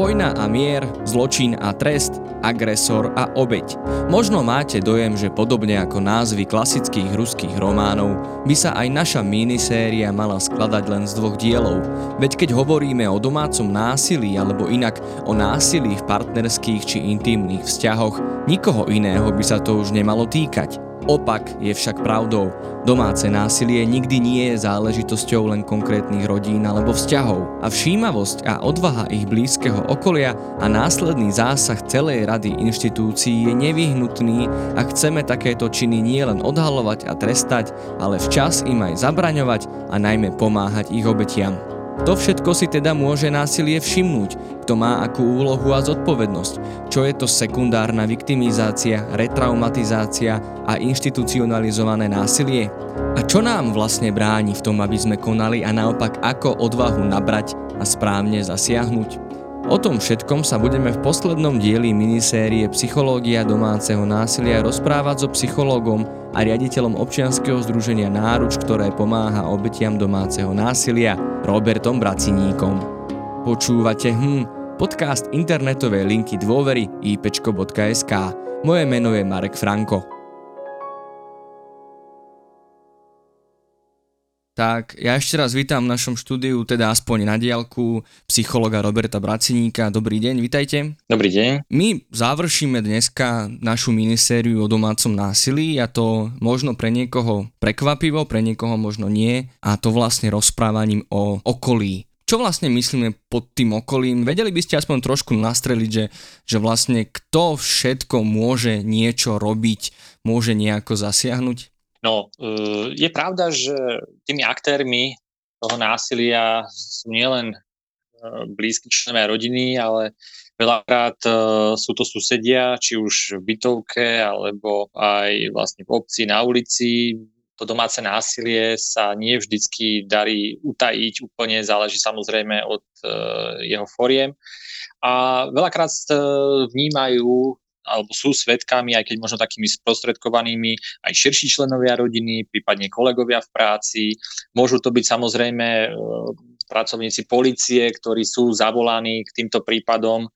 Vojna a mier, zločin a trest, agresor a obeď. Možno máte dojem, že podobne ako názvy klasických ruských románov, by sa aj naša miniséria mala skladať len z dvoch dielov. Veď keď hovoríme o domácom násilí alebo inak o násilí v partnerských či intimných vzťahoch, nikoho iného by sa to už nemalo týkať. Opak je však pravdou. Domáce násilie nikdy nie je záležitosťou len konkrétnych rodín alebo vzťahov a všímavosť a odvaha ich blízkeho okolia a následný zásah celej rady inštitúcií je nevyhnutný, ak chceme takéto činy nielen odhalovať a trestať, ale včas im aj zabraňovať a najmä pomáhať ich obetiam. To všetko si teda môže násilie všimnúť, kto má akú úlohu a zodpovednosť, čo je to sekundárna viktimizácia, retraumatizácia a inštitucionalizované násilie. A čo nám vlastne bráni v tom, aby sme konali a naopak ako odvahu nabrať a správne zasiahnuť? O tom všetkom sa budeme v poslednom dieli minisérie Psychológia domáceho násilia rozprávať so psychológom a riaditeľom občianskeho združenia Náruč, ktoré pomáha obetiam domáceho násilia, Robertom Braciníkom. Počúvate hm, podcast internetovej linky dôvery ipečko.sk. Moje meno je Marek Franko. Tak ja ešte raz vítam v našom štúdiu, teda aspoň na diálku, psychologa Roberta Braciníka. Dobrý deň, vitajte. Dobrý deň. My završíme dneska našu minisériu o domácom násilí a to možno pre niekoho prekvapivo, pre niekoho možno nie a to vlastne rozprávaním o okolí. Čo vlastne myslíme pod tým okolím? Vedeli by ste aspoň trošku nastreliť, že, že vlastne kto všetko môže niečo robiť, môže nejako zasiahnuť? No, e, je pravda, že tými aktérmi toho násilia sú nielen e, blízky členovia rodiny, ale veľakrát e, sú to susedia, či už v bytovke, alebo aj vlastne v obci, na ulici. To domáce násilie sa nie vždycky darí utajiť, úplne záleží samozrejme od jeho foriem. A veľakrát vnímajú alebo sú svetkami, aj keď možno takými sprostredkovanými, aj širší členovia rodiny, prípadne kolegovia v práci. Môžu to byť samozrejme e, pracovníci policie, ktorí sú zavolaní k týmto prípadom,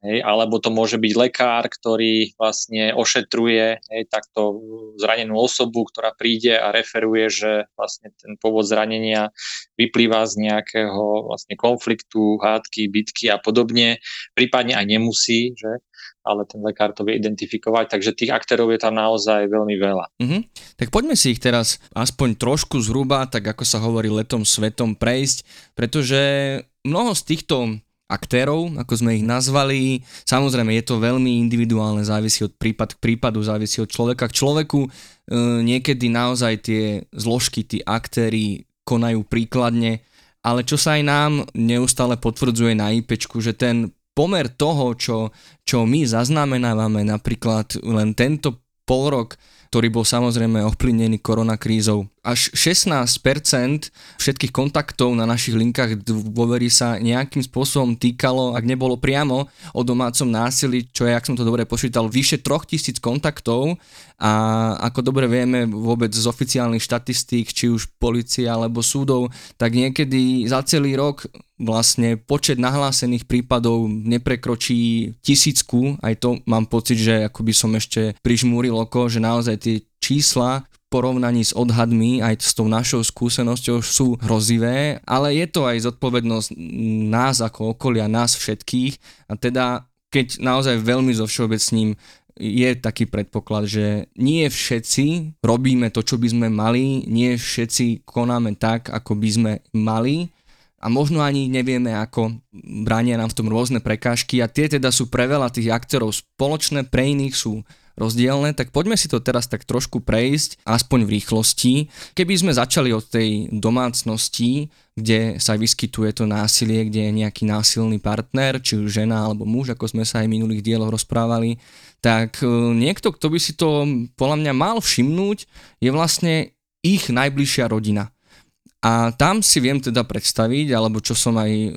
hej, alebo to môže byť lekár, ktorý vlastne ošetruje hej, takto zranenú osobu, ktorá príde a referuje, že vlastne ten pôvod zranenia vyplýva z nejakého vlastne konfliktu, hádky, bitky a podobne, prípadne aj nemusí, že ale ten lekár to vie identifikovať, takže tých aktérov je tam naozaj veľmi veľa. Mm-hmm. Tak poďme si ich teraz aspoň trošku zhruba, tak ako sa hovorí letom svetom prejsť, pretože mnoho z týchto aktérov, ako sme ich nazvali. Samozrejme, je to veľmi individuálne, závisí od prípad k prípadu, závisí od človeka k človeku. E, niekedy naozaj tie zložky, tí aktéry konajú príkladne, ale čo sa aj nám neustále potvrdzuje na IPčku, že ten pomer toho, čo, čo my zaznamenávame napríklad len tento pol rok, ktorý bol samozrejme ovplyvnený koronakrízou. Až 16% všetkých kontaktov na našich linkách dôvery sa nejakým spôsobom týkalo, ak nebolo priamo o domácom násilí, čo je, ak som to dobre počítal, vyše 3000 kontaktov a ako dobre vieme vôbec z oficiálnych štatistík, či už policia alebo súdov, tak niekedy za celý rok vlastne počet nahlásených prípadov neprekročí tisícku, aj to mám pocit, že ako by som ešte prižmúril oko, že naozaj tie čísla v porovnaní s odhadmi aj s tou našou skúsenosťou sú hrozivé, ale je to aj zodpovednosť nás ako okolia, nás všetkých. A teda keď naozaj veľmi so všeobecním je taký predpoklad, že nie všetci robíme to, čo by sme mali, nie všetci konáme tak, ako by sme mali a možno ani nevieme, ako bránia nám v tom rôzne prekážky a tie teda sú pre veľa tých aktérov spoločné, pre iných sú rozdielne, tak poďme si to teraz tak trošku prejsť, aspoň v rýchlosti. Keby sme začali od tej domácnosti, kde sa vyskytuje to násilie, kde je nejaký násilný partner, či už žena alebo muž, ako sme sa aj v minulých dieloch rozprávali, tak e, niekto, kto by si to podľa mňa mal všimnúť, je vlastne ich najbližšia rodina. A tam si viem teda predstaviť, alebo čo som aj e,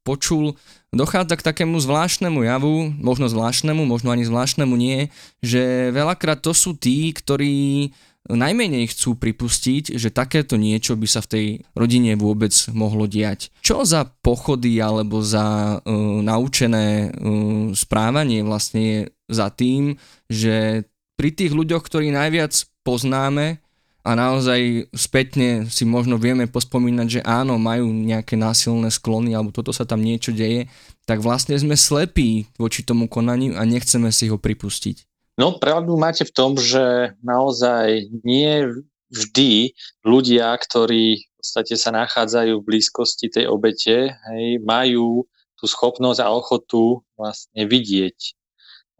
počul, dochádza k takému zvláštnemu javu, možno zvláštnemu, možno ani zvláštnemu nie, že veľakrát to sú tí, ktorí najmenej chcú pripustiť, že takéto niečo by sa v tej rodine vôbec mohlo diať. Čo za pochody alebo za uh, naučené uh, správanie vlastne je za tým, že pri tých ľuďoch, ktorí najviac poznáme, a naozaj spätne si možno vieme pospomínať, že áno, majú nejaké násilné sklony alebo toto sa tam niečo deje, tak vlastne sme slepí voči tomu konaniu a nechceme si ho pripustiť. No pravdu máte v tom, že naozaj nie vždy ľudia, ktorí v podstate sa nachádzajú v blízkosti tej obete, hej, majú tú schopnosť a ochotu vlastne vidieť.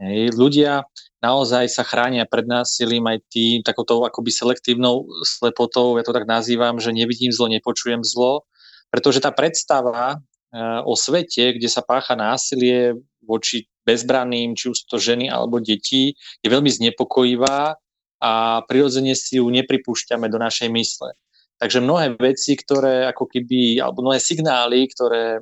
Hej. Ľudia naozaj sa chránia pred násilím aj tým takouto akoby selektívnou slepotou, ja to tak nazývam, že nevidím zlo, nepočujem zlo, pretože tá predstava eh, o svete, kde sa pácha násilie voči bezbranným, či už to ženy alebo deti, je veľmi znepokojivá a prirodzene si ju nepripúšťame do našej mysle. Takže mnohé veci, ktoré ako keby, alebo mnohé signály, ktoré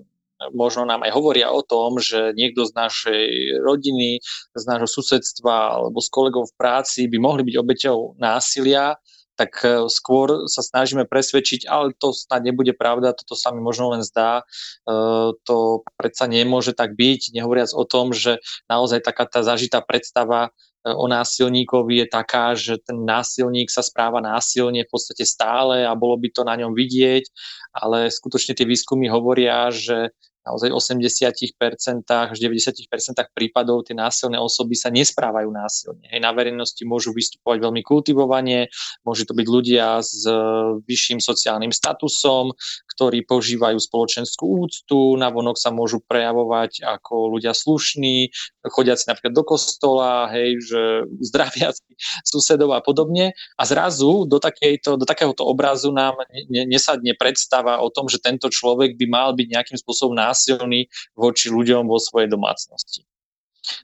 možno nám aj hovoria o tom, že niekto z našej rodiny, z nášho susedstva alebo s kolegov v práci by mohli byť obeťou násilia, tak e, skôr sa snažíme presvedčiť, ale to snad nebude pravda, toto sa mi možno len zdá, e, to predsa nemôže tak byť, nehovoriac o tom, že naozaj taká tá zažitá predstava o násilníkovi je taká, že ten násilník sa správa násilne v podstate stále a bolo by to na ňom vidieť, ale skutočne tie výskumy hovoria, že naozaj 80% až 90% prípadov tie násilné osoby sa nesprávajú násilne. Hej, na verejnosti môžu vystupovať veľmi kultivovane, môžu to byť ľudia s e, vyšším sociálnym statusom, ktorí požívajú spoločenskú úctu, navonok sa môžu prejavovať ako ľudia slušní, chodiaci napríklad do kostola, hej, že zdraviaci susedov a podobne. A zrazu do, takejto, do takéhoto obrazu nám nesadne predstava o tom, že tento človek by mal byť nejakým spôsobom násilný násilný voči ľuďom vo svojej domácnosti.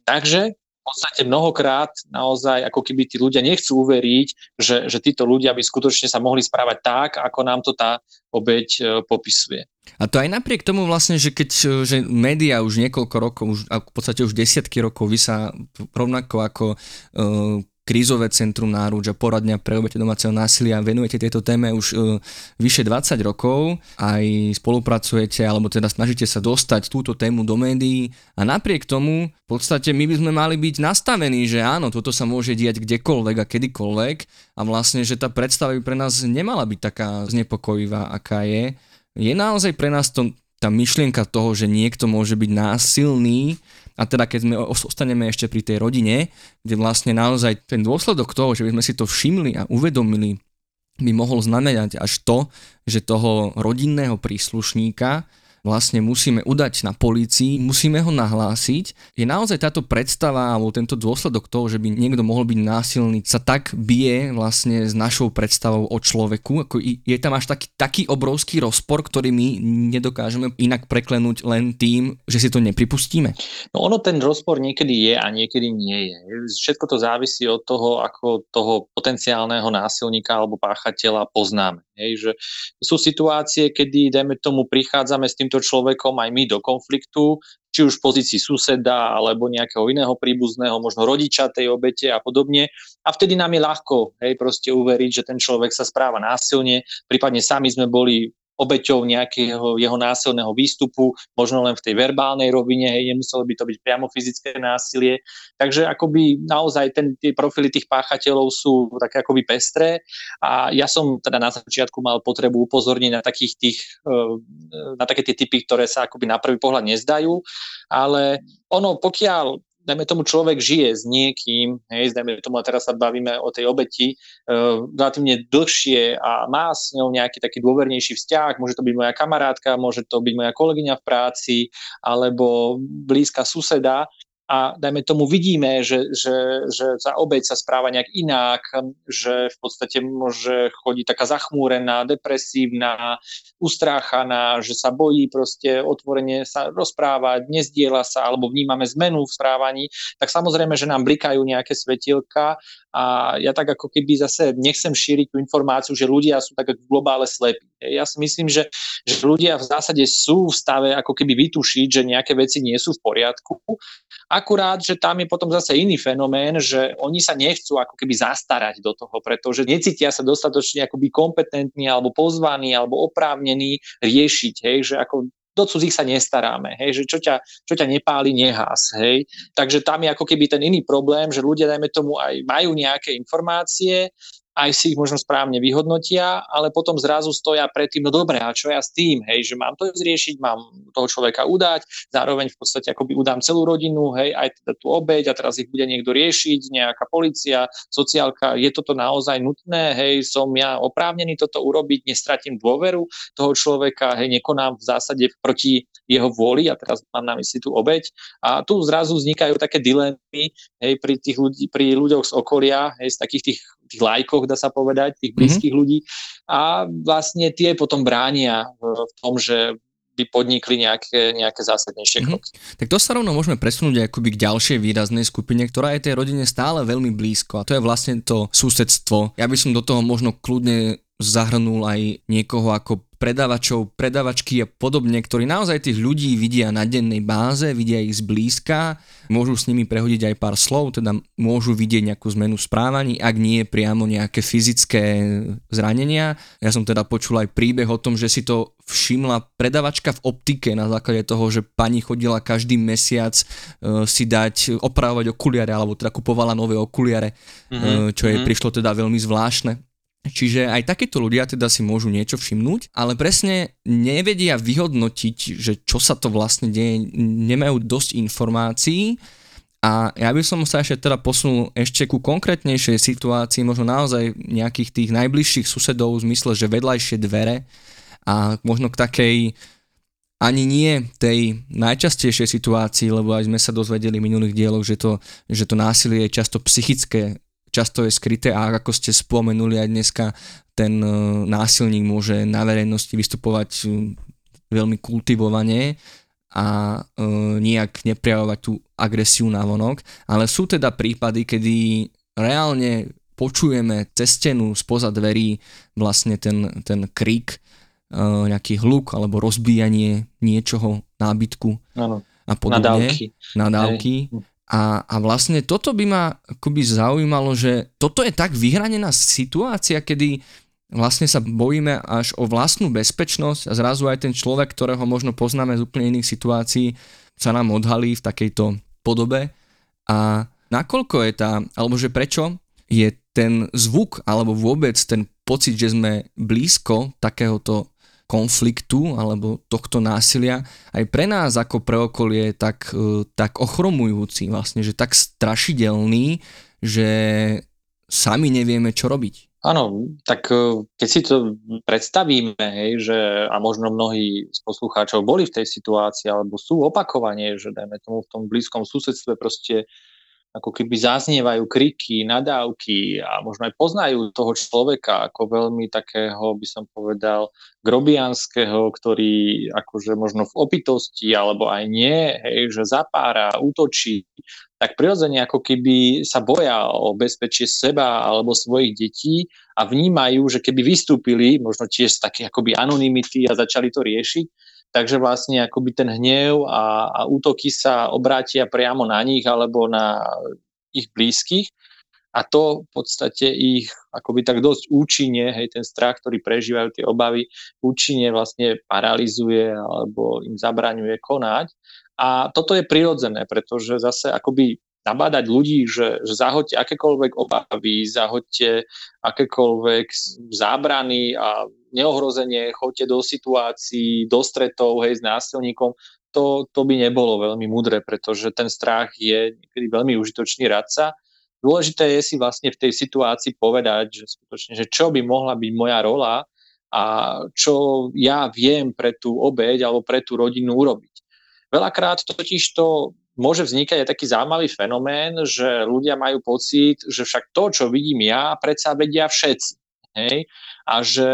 Takže v podstate mnohokrát naozaj ako keby tí ľudia nechcú uveriť, že, že títo ľudia by skutočne sa mohli správať tak, ako nám to tá obeď e, popisuje. A to aj napriek tomu vlastne, že keď e, že médiá už niekoľko rokov, už, v podstate už desiatky rokov vy sa rovnako ako uh, krízové centrum náruč a poradňa pre obete domáceho násilia. Venujete tejto téme už uh, vyše 20 rokov, aj spolupracujete, alebo teda snažíte sa dostať túto tému do médií a napriek tomu v podstate my by sme mali byť nastavení, že áno, toto sa môže diať kdekoľvek a kedykoľvek a vlastne, že tá predstava by pre nás nemala byť taká znepokojivá, aká je. Je naozaj pre nás to, tá myšlienka toho, že niekto môže byť násilný, a teda keď sme ostaneme ešte pri tej rodine, kde vlastne naozaj ten dôsledok toho, že by sme si to všimli a uvedomili, by mohol znamenať až to, že toho rodinného príslušníka vlastne musíme udať na polícii, musíme ho nahlásiť. Je naozaj táto predstava alebo tento dôsledok toho, že by niekto mohol byť násilný, sa tak bije vlastne s našou predstavou o človeku. Ako je tam až taký, taký obrovský rozpor, ktorý my nedokážeme inak preklenúť len tým, že si to nepripustíme. No ono ten rozpor niekedy je a niekedy nie je. Všetko to závisí od toho, ako toho potenciálneho násilníka alebo páchateľa poznáme. Hej, že sú situácie, kedy, dajme tomu, prichádzame s týmto človekom aj my do konfliktu, či už v pozícii suseda alebo nejakého iného príbuzného, možno rodiča tej obete a podobne. A vtedy nám je ľahko hej, proste uveriť, že ten človek sa správa násilne, prípadne sami sme boli obeťou nejakého jeho násilného výstupu, možno len v tej verbálnej rovine, hej, nemuselo by to byť priamo fyzické násilie. Takže akoby naozaj ten, tie profily tých páchateľov sú také akoby pestré a ja som teda na začiatku mal potrebu upozorniť na takých tých, eh, na také tie typy, ktoré sa akoby na prvý pohľad nezdajú, ale ono, pokiaľ dajme tomu človek žije s niekým, hej, dajme tomu a teraz sa bavíme o tej obeti, uh, relatívne dlhšie a má s ňou nejaký taký dôvernejší vzťah, môže to byť moja kamarátka, môže to byť moja kolegyňa v práci, alebo blízka suseda, a dajme tomu vidíme, že, že, že za obeď sa správa nejak inak, že v podstate môže chodiť taká zachmúrená, depresívna, ustráchaná, že sa bojí proste otvorene sa rozprávať, nezdiela sa alebo vnímame zmenu v správaní, tak samozrejme, že nám blikajú nejaké svetielka a ja tak ako keby zase nechcem šíriť tú informáciu, že ľudia sú tak v globále slepí. Ja si myslím, že, že ľudia v zásade sú v stave ako keby vytušiť, že nejaké veci nie sú v poriadku. Akurát, že tam je potom zase iný fenomén, že oni sa nechcú ako keby zastarať do toho, pretože necítia sa dostatočne akoby kompetentní alebo pozvaní alebo oprávnení riešiť, hej, že ako do cudzích sa nestaráme, hej, že čo ťa, čo ťa nepáli, nehás, hej. Takže tam je ako keby ten iný problém, že ľudia, dajme tomu, aj majú nejaké informácie, aj si ich možno správne vyhodnotia, ale potom zrazu stoja pred tým, no dobre, a čo ja s tým, hej, že mám to zriešiť, mám toho človeka udať, zároveň v podstate akoby udám celú rodinu, hej, aj teda tú obeď a teraz ich bude niekto riešiť, nejaká policia, sociálka, je toto naozaj nutné, hej, som ja oprávnený toto urobiť, nestratím dôveru toho človeka, hej, nekonám v zásade proti jeho vôli, a teraz mám na mysli tú obeď. A tu zrazu vznikajú také dilemy hej, pri tých ľudí, pri ľuďoch z okolia, hej, z takých tých tých lajkoch, dá sa povedať, tých mhm. blízkych mm-hmm. ľudí. A vlastne tie potom bránia v tom, že by podnikli nejaké, nejaké zásadnejšie mm-hmm. kroky. Tak to sa rovno môžeme presunúť akoby k ďalšej výraznej skupine, ktorá je tej rodine stále veľmi blízko a to je vlastne to susedstvo. Ja by som do toho možno kľudne zahrnul aj niekoho ako predávačov, predavačky a podobne, ktorí naozaj tých ľudí vidia na dennej báze, vidia ich zblízka, môžu s nimi prehodiť aj pár slov, teda môžu vidieť nejakú zmenu správaní, ak nie priamo nejaké fyzické zranenia. Ja som teda počul aj príbeh o tom, že si to všimla predavačka v optike na základe toho, že pani chodila každý mesiac uh, si dať opravovať okuliare, alebo teda kupovala nové okuliare, mm-hmm. čo jej mm-hmm. prišlo teda veľmi zvláštne. Čiže aj takéto ľudia teda si môžu niečo všimnúť, ale presne nevedia vyhodnotiť, že čo sa to vlastne deje, nemajú dosť informácií. A ja by som sa ešte teda posunul ešte ku konkrétnejšej situácii, možno naozaj nejakých tých najbližších susedov v zmysle, že vedľajšie dvere a možno k takej ani nie tej najčastejšej situácii, lebo aj sme sa dozvedeli v minulých dieloch, že to, že to násilie je často psychické často je skryté a ako ste spomenuli aj dneska, ten e, násilník môže na verejnosti vystupovať e, veľmi kultivovane a e, nijak neprejavovať tú agresiu na vonok, ale sú teda prípady, kedy reálne počujeme cez stenu spoza dverí vlastne ten, ten krik, e, nejaký hluk alebo rozbíjanie niečoho nábytku ano. a podobne. Nadávky. Nadávky. Hej. A, a vlastne toto by ma akoby zaujímalo, že toto je tak vyhranená situácia, kedy vlastne sa bojíme až o vlastnú bezpečnosť a zrazu aj ten človek, ktorého možno poznáme z úplne iných situácií, sa nám odhalí v takejto podobe. A nakoľko je tá, alebo že prečo je ten zvuk, alebo vôbec ten pocit, že sme blízko takéhoto konfliktu alebo tohto násilia aj pre nás ako pre okolie tak, e, tak ochromujúci vlastne, že tak strašidelný, že sami nevieme, čo robiť. Áno, tak e, keď si to predstavíme, hej, že a možno mnohí z poslucháčov boli v tej situácii alebo sú opakovanie, že dajme tomu v tom blízkom susedstve proste ako keby zaznievajú kriky, nadávky a možno aj poznajú toho človeka ako veľmi takého, by som povedal, grobianského, ktorý akože možno v opitosti alebo aj nie, hej, že zapára, útočí, tak prirodzene ako keby sa boja o bezpečie seba alebo svojich detí a vnímajú, že keby vystúpili možno tiež z také akoby anonymity a začali to riešiť, takže vlastne akoby ten hnev a, a útoky sa obrátia priamo na nich alebo na ich blízkych a to v podstate ich akoby tak dosť účinne, hej, ten strach, ktorý prežívajú, tie obavy, účinne vlastne paralizuje alebo im zabraňuje konať. A toto je prirodzené, pretože zase akoby nabádať ľudí, že, že zahoďte akékoľvek obavy, zahoďte akékoľvek zábrany a neohrozenie, choďte do situácií, do stretov, hej, s násilníkom, to, to by nebolo veľmi mudré, pretože ten strach je niekedy veľmi užitočný radca. Dôležité je si vlastne v tej situácii povedať, že skutočne, že čo by mohla byť moja rola a čo ja viem pre tú obeď alebo pre tú rodinu urobiť. Veľakrát totiž to môže vznikať aj taký zaujímavý fenomén, že ľudia majú pocit, že však to, čo vidím ja, predsa vedia všetci. Hej? A že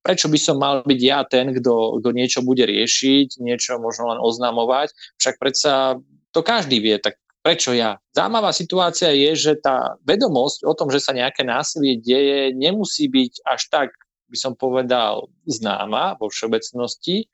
prečo by som mal byť ja ten, kto, kto niečo bude riešiť, niečo možno len oznamovať, však predsa to každý vie, tak prečo ja? Zaujímavá situácia je, že tá vedomosť o tom, že sa nejaké násilie deje, nemusí byť až tak, by som povedal, známa vo všeobecnosti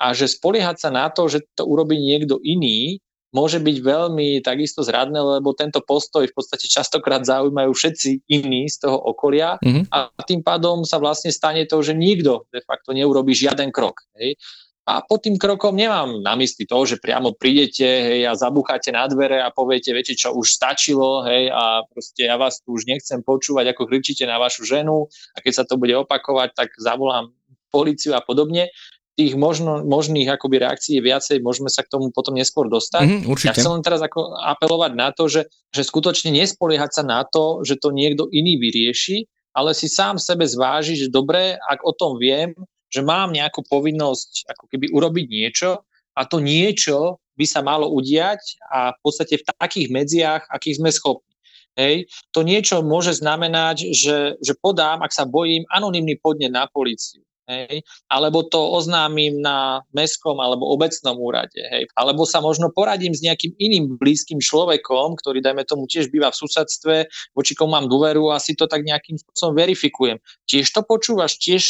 a že spoliehať sa na to, že to urobí niekto iný, môže byť veľmi takisto zradné, lebo tento postoj v podstate častokrát zaujímajú všetci iní z toho okolia mm-hmm. a tým pádom sa vlastne stane to, že nikto de facto neurobi žiaden krok. Hej. A pod tým krokom nemám na mysli to, že priamo prídete hej, a zabúchate na dvere a poviete, viete čo, už stačilo hej, a proste ja vás tu už nechcem počúvať, ako kričíte na vašu ženu a keď sa to bude opakovať, tak zavolám policiu a podobne tých možno, možných akoby reakcií je viacej, môžeme sa k tomu potom neskôr dostať. Mm-hmm, určite. Ja chcem len teraz ako apelovať na to, že, že skutočne nespoliehať sa na to, že to niekto iný vyrieši, ale si sám sebe zváži, že dobre, ak o tom viem, že mám nejakú povinnosť ako keby urobiť niečo a to niečo by sa malo udiať a v podstate v takých medziach, akých sme schopní. Hej. To niečo môže znamenať, že, že podám, ak sa bojím, anonymný podnet na policiu hej, alebo to oznámim na mestskom alebo obecnom úrade, hej, alebo sa možno poradím s nejakým iným blízkym človekom, ktorý, dajme tomu, tiež býva v susedstve, voči komu mám dôveru a si to tak nejakým spôsobom verifikujem. Tiež to počúvaš, tiež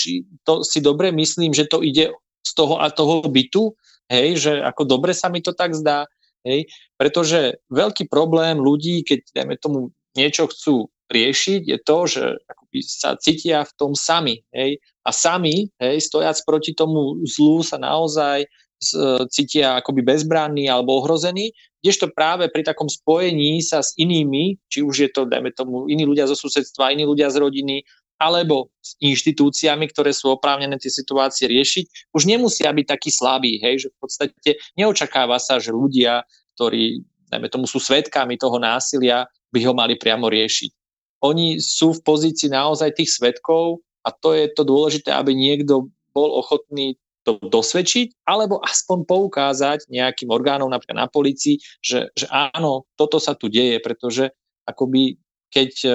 to si dobre myslím, že to ide z toho a toho bytu, hej, že ako dobre sa mi to tak zdá, hej, pretože veľký problém ľudí, keď, dajme tomu, niečo chcú riešiť, je to, že sa cítia v tom sami. Hej? A sami, hej, stojac proti tomu zlu, sa naozaj cítia akoby bezbranní alebo ohrození, kdežto práve pri takom spojení sa s inými, či už je to, dajme tomu, iní ľudia zo susedstva, iní ľudia z rodiny, alebo s inštitúciami, ktoré sú oprávnené tie situácie riešiť, už nemusia byť takí slabí, hej, že v podstate neočakáva sa, že ľudia, ktorí, dajme tomu, sú svetkami toho násilia, by ho mali priamo riešiť oni sú v pozícii naozaj tých svetkov a to je to dôležité, aby niekto bol ochotný to dosvedčiť, alebo aspoň poukázať nejakým orgánom, napríklad na policii, že, že áno, toto sa tu deje, pretože akoby keď uh,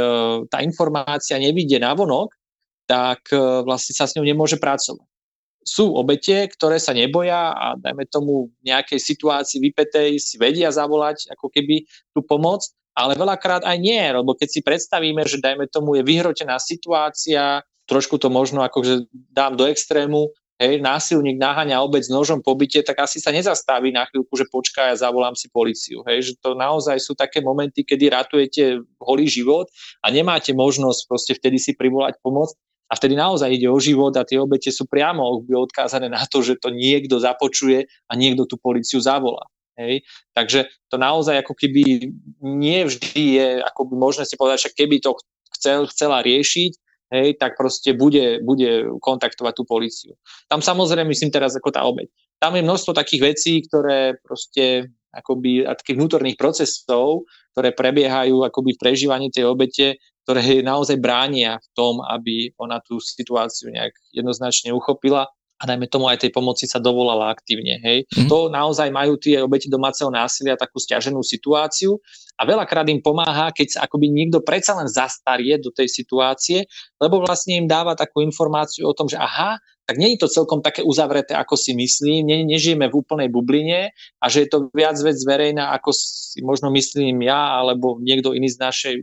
tá informácia nevidie na vonok, tak uh, vlastne sa s ňou nemôže pracovať. Sú obete, ktoré sa neboja a dajme tomu v nejakej situácii vypetej si vedia zavolať ako keby tú pomoc, ale veľakrát aj nie, lebo keď si predstavíme, že dajme tomu je vyhrotená situácia, trošku to možno akože dám do extrému, hej, násilník naháňa obec nožom po byte, tak asi sa nezastaví na chvíľku, že počká, ja zavolám si policiu. Hej, že to naozaj sú také momenty, kedy ratujete holý život a nemáte možnosť proste vtedy si privolať pomoc. A vtedy naozaj ide o život a tie obete sú priamo odkázané na to, že to niekto započuje a niekto tú policiu zavolá. Hej? Takže to naozaj ako keby nie vždy je ako by možné si povedať, že keby to chcel, chcela riešiť, hej, tak proste bude, bude kontaktovať tú policiu. Tam samozrejme myslím teraz ako tá obeď. Tam je množstvo takých vecí, ktoré proste akoby a takých vnútorných procesov, ktoré prebiehajú akoby v prežívaní tej obete, ktoré naozaj bránia v tom, aby ona tú situáciu nejak jednoznačne uchopila a dajme tomu aj tej pomoci sa dovolala aktívne. Hej. Mm. To naozaj majú tie obeti domáceho násilia takú stiaženú situáciu a veľakrát im pomáha, keď sa akoby niekto predsa len zastarie do tej situácie, lebo vlastne im dáva takú informáciu o tom, že aha, tak nie je to celkom také uzavreté, ako si myslím, ne, nežijeme v úplnej bubline a že je to viac vec verejná, ako si možno myslím ja alebo niekto iný z našej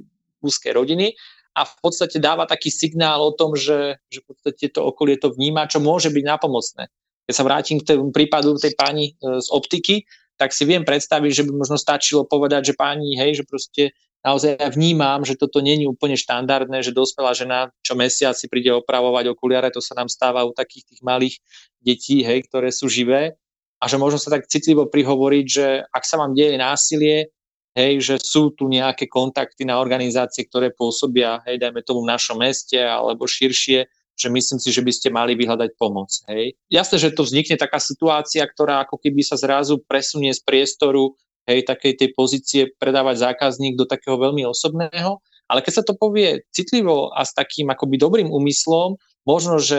úzkej rodiny a v podstate dáva taký signál o tom, že, že v podstate to okolie to vníma, čo môže byť napomocné. Keď sa vrátim k tomu prípadu tej pani e, z optiky, tak si viem predstaviť, že by možno stačilo povedať, že pani, hej, že proste naozaj ja vnímam, že toto není úplne štandardné, že dospelá žena čo mesiac si príde opravovať okuliare, to sa nám stáva u takých tých malých detí, hej, ktoré sú živé a že možno sa tak citlivo prihovoriť, že ak sa vám deje násilie, hej, že sú tu nejaké kontakty na organizácie, ktoré pôsobia, hej, dajme tomu v našom meste alebo širšie, že myslím si, že by ste mali vyhľadať pomoc. Hej. Jasné, že to vznikne taká situácia, ktorá ako keby sa zrazu presunie z priestoru hej, takej tej pozície predávať zákazník do takého veľmi osobného, ale keď sa to povie citlivo a s takým akoby dobrým úmyslom, možno, že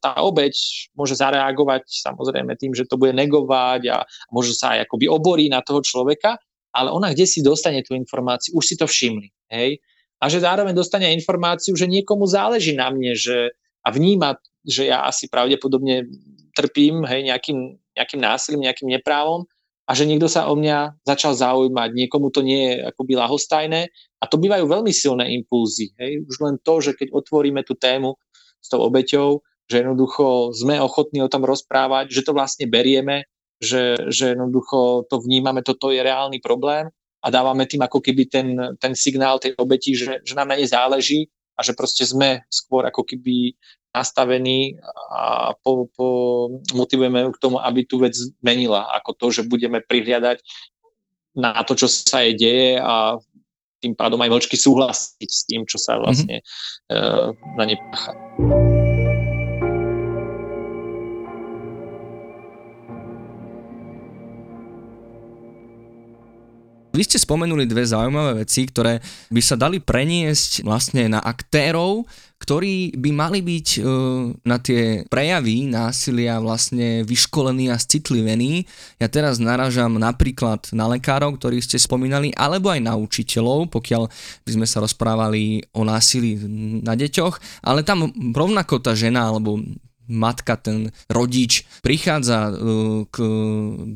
tá obeď môže zareagovať samozrejme tým, že to bude negovať a môže sa aj akoby oborí na toho človeka, ale ona kde si dostane tú informáciu, už si to všimli. Hej? A že zároveň dostane informáciu, že niekomu záleží na mne, že, a vníma, že ja asi pravdepodobne trpím hej, nejakým, nejakým násilím, nejakým neprávom a že niekto sa o mňa začal zaujímať, niekomu to nie je akoby lahostajné a to bývajú veľmi silné impulzy. Hej? Už len to, že keď otvoríme tú tému s tou obeťou, že jednoducho sme ochotní o tom rozprávať, že to vlastne berieme že, že jednoducho to vnímame, toto je reálny problém a dávame tým ako keby ten, ten signál tej obeti, že, že nám na nej záleží a že proste sme skôr ako keby nastavení a po, po, motivujeme k tomu, aby tú vec zmenila, ako to, že budeme prihliadať na to, čo sa jej deje a tým pádom aj vočky súhlasiť s tým, čo sa vlastne mm-hmm. uh, na ne pácha. Vy ste spomenuli dve zaujímavé veci, ktoré by sa dali preniesť vlastne na aktérov, ktorí by mali byť uh, na tie prejavy násilia vlastne vyškolení a citlivení. Ja teraz naražam napríklad na lekárov, ktorí ste spomínali, alebo aj na učiteľov, pokiaľ by sme sa rozprávali o násilí na deťoch, ale tam rovnako tá žena alebo matka, ten rodič prichádza k,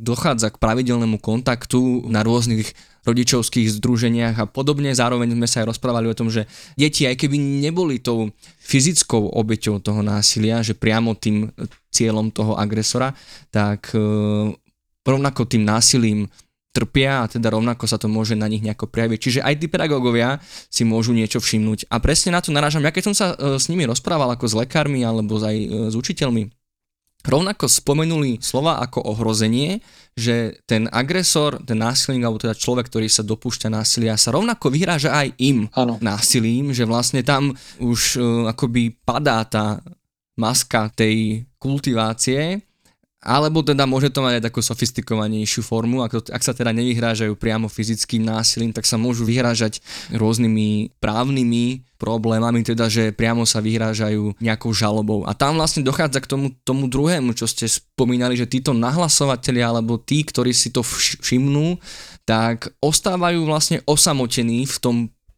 dochádza k pravidelnému kontaktu na rôznych rodičovských združeniach a podobne. Zároveň sme sa aj rozprávali o tom, že deti, aj keby neboli tou fyzickou obeťou toho násilia, že priamo tým cieľom toho agresora, tak e, rovnako tým násilím trpia a teda rovnako sa to môže na nich nejako prejaviť. Čiže aj tí pedagógovia si môžu niečo všimnúť. A presne na to narážam. Ja keď som sa e, s nimi rozprával ako s lekármi alebo aj e, s učiteľmi, rovnako spomenuli slova ako ohrozenie, že ten agresor, ten násilník, alebo teda človek, ktorý sa dopúšťa násilia, sa rovnako vyhráža aj im ano. násilím, že vlastne tam už uh, akoby padá tá maska tej kultivácie alebo teda môže to mať aj takú sofistikovanejšiu formu, ak, to, ak sa teda nevyhrážajú priamo fyzickým násilím, tak sa môžu vyhrážať rôznymi právnymi problémami, teda že priamo sa vyhrážajú nejakou žalobou. A tam vlastne dochádza k tomu, tomu druhému, čo ste spomínali, že títo nahlasovateľi alebo tí, ktorí si to všimnú, tak ostávajú vlastne osamotení v tom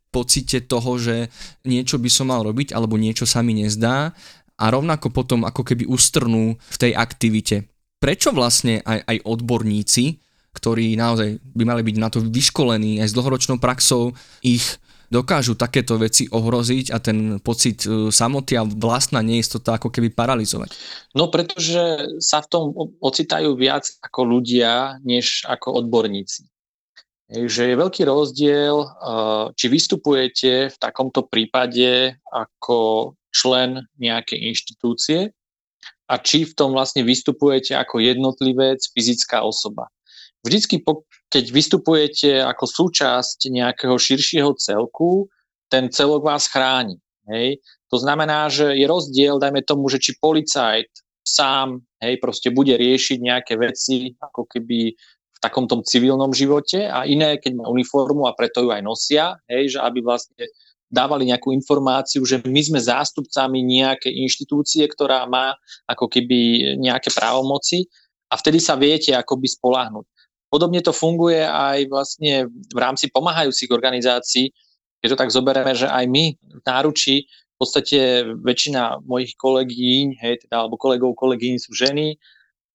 pocite toho, že niečo by som mal robiť alebo niečo sa mi nezdá a rovnako potom ako keby ustrnú v tej aktivite prečo vlastne aj, aj odborníci, ktorí naozaj by mali byť na to vyškolení aj s dlhoročnou praxou, ich dokážu takéto veci ohroziť a ten pocit e, samoty a vlastná neistota ako keby paralizovať? No pretože sa v tom ocitajú viac ako ľudia, než ako odborníci. Takže je veľký rozdiel, e, či vystupujete v takomto prípade ako člen nejakej inštitúcie, a či v tom vlastne vystupujete ako jednotlivec, fyzická osoba. Vždycky, keď vystupujete ako súčasť nejakého širšieho celku, ten celok vás chráni. Hej? To znamená, že je rozdiel, dajme tomu, že či policajt sám hej, proste bude riešiť nejaké veci ako keby v takom tom civilnom živote a iné, keď má uniformu a preto ju aj nosia, hej, že aby vlastne dávali nejakú informáciu, že my sme zástupcami nejakej inštitúcie, ktorá má ako keby nejaké právomoci a vtedy sa viete akoby spolahnuť. Podobne to funguje aj vlastne v rámci pomáhajúcich organizácií, keď to tak zoberieme, že aj my v náručí v podstate väčšina mojich kolegíň, hej, teda, alebo kolegov, kolegyň sú ženy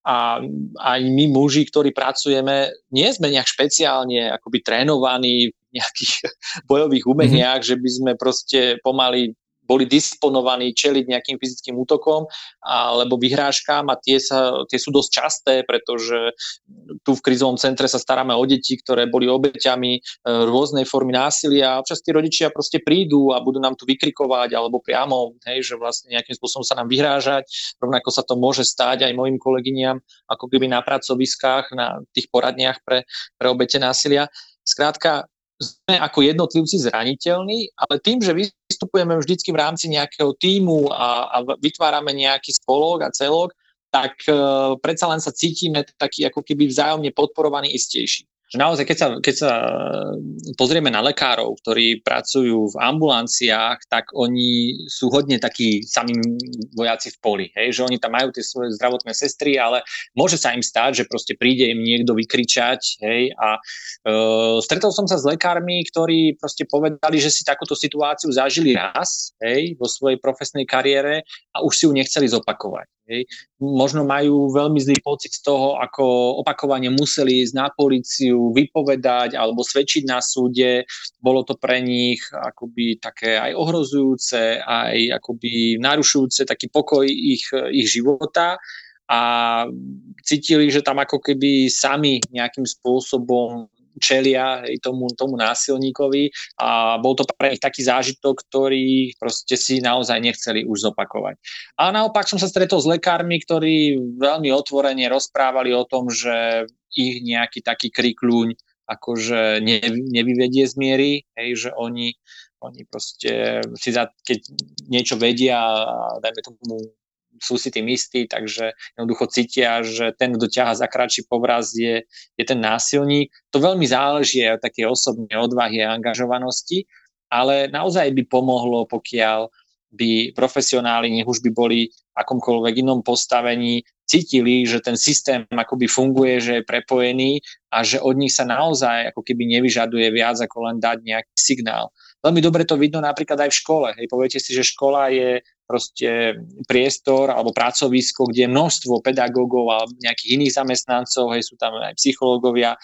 a aj my muži, ktorí pracujeme, nie sme nejak špeciálne akoby trénovaní nejakých bojových umeniach, mm-hmm. že by sme proste pomaly boli disponovaní čeliť nejakým fyzickým útokom alebo vyhrážkám a tie, sa, tie sú dosť časté, pretože tu v krizovom centre sa staráme o deti, ktoré boli obeťami e, rôznej formy násilia a občas tí rodičia proste prídu a budú nám tu vykrikovať alebo priamo, hej, že vlastne nejakým spôsobom sa nám vyhrážať. Rovnako sa to môže stať aj mojim kolegyniam ako keby na pracoviskách, na tých poradniach pre, pre obete násilia. Skrátka, sme ako jednotlivci zraniteľní, ale tým, že vystupujeme vždycky v rámci nejakého týmu a, a vytvárame nejaký spolok a celok, tak uh, predsa len sa cítime taký ako keby vzájomne podporovaný istejší že naozaj, keď sa, keď sa pozrieme na lekárov, ktorí pracujú v ambulanciách, tak oni sú hodne takí sami vojaci v poli, hej? že oni tam majú tie svoje zdravotné sestry, ale môže sa im stať, že proste príde im niekto vykričať hej? a e, stretol som sa s lekármi, ktorí proste povedali, že si takúto situáciu zažili raz hej? vo svojej profesnej kariére a už si ju nechceli zopakovať. Hej. Možno majú veľmi zlý pocit z toho, ako opakovane museli ísť na policiu, vypovedať alebo svedčiť na súde. Bolo to pre nich akoby také aj ohrozujúce, aj akoby narušujúce taký pokoj ich, ich života. a cítili, že tam ako keby sami nejakým spôsobom čelia hej, tomu, tomu násilníkovi a bol to pre nich taký zážitok, ktorý proste si naozaj nechceli už zopakovať. A naopak som sa stretol s lekármi, ktorí veľmi otvorene rozprávali o tom, že ich nejaký taký krikľúň akože ne, nevyvedie z miery, hej, že oni, oni proste si za, keď niečo vedia, dajme tomu sú si tým istí, takže jednoducho cítia, že ten, kto ťaha za kratší povraz, je, je ten násilník. To veľmi záleží aj od také osobnej odvahy a angažovanosti, ale naozaj by pomohlo, pokiaľ by profesionáli, nech už by boli v akomkoľvek inom postavení, cítili, že ten systém akoby funguje, že je prepojený a že od nich sa naozaj ako keby nevyžaduje viac ako len dať nejaký signál. Veľmi dobre to vidno napríklad aj v škole. Hej, poviete si, že škola je proste priestor alebo pracovisko, kde je množstvo pedagógov a nejakých iných zamestnancov, hej, sú tam aj psychológovia,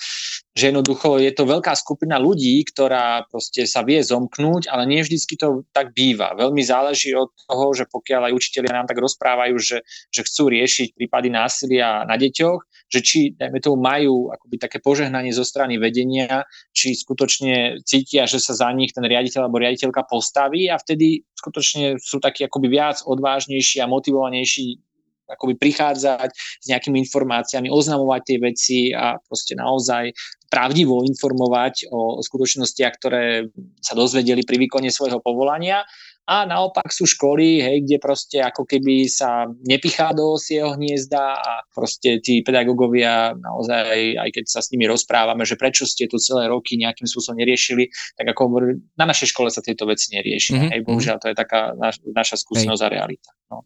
že jednoducho je to veľká skupina ľudí, ktorá proste sa vie zomknúť, ale nie vždycky to tak býva. Veľmi záleží od toho, že pokiaľ aj učiteľia nám tak rozprávajú, že, že chcú riešiť prípady násilia na deťoch, že či, dajme tomu, majú akoby také požehnanie zo strany vedenia, či skutočne cítia, že sa za nich ten riaditeľ alebo riaditeľka postaví a vtedy skutočne sú takí akoby viac odvážnejší a motivovanejší akoby prichádzať s nejakými informáciami, oznamovať tie veci a proste naozaj pravdivo informovať o, o skutočnostiach, ktoré sa dozvedeli pri výkone svojho povolania a naopak sú školy, hej, kde proste ako keby sa nepichá do osieho hniezda a proste tí pedagógovia naozaj, aj keď sa s nimi rozprávame, že prečo ste tu celé roky nejakým spôsobom neriešili, tak ako na našej škole sa tieto veci neriešia. Mm-hmm. Hej, bohužiaľ, to je taká naš, naša skúsenosť hej. a realita. No.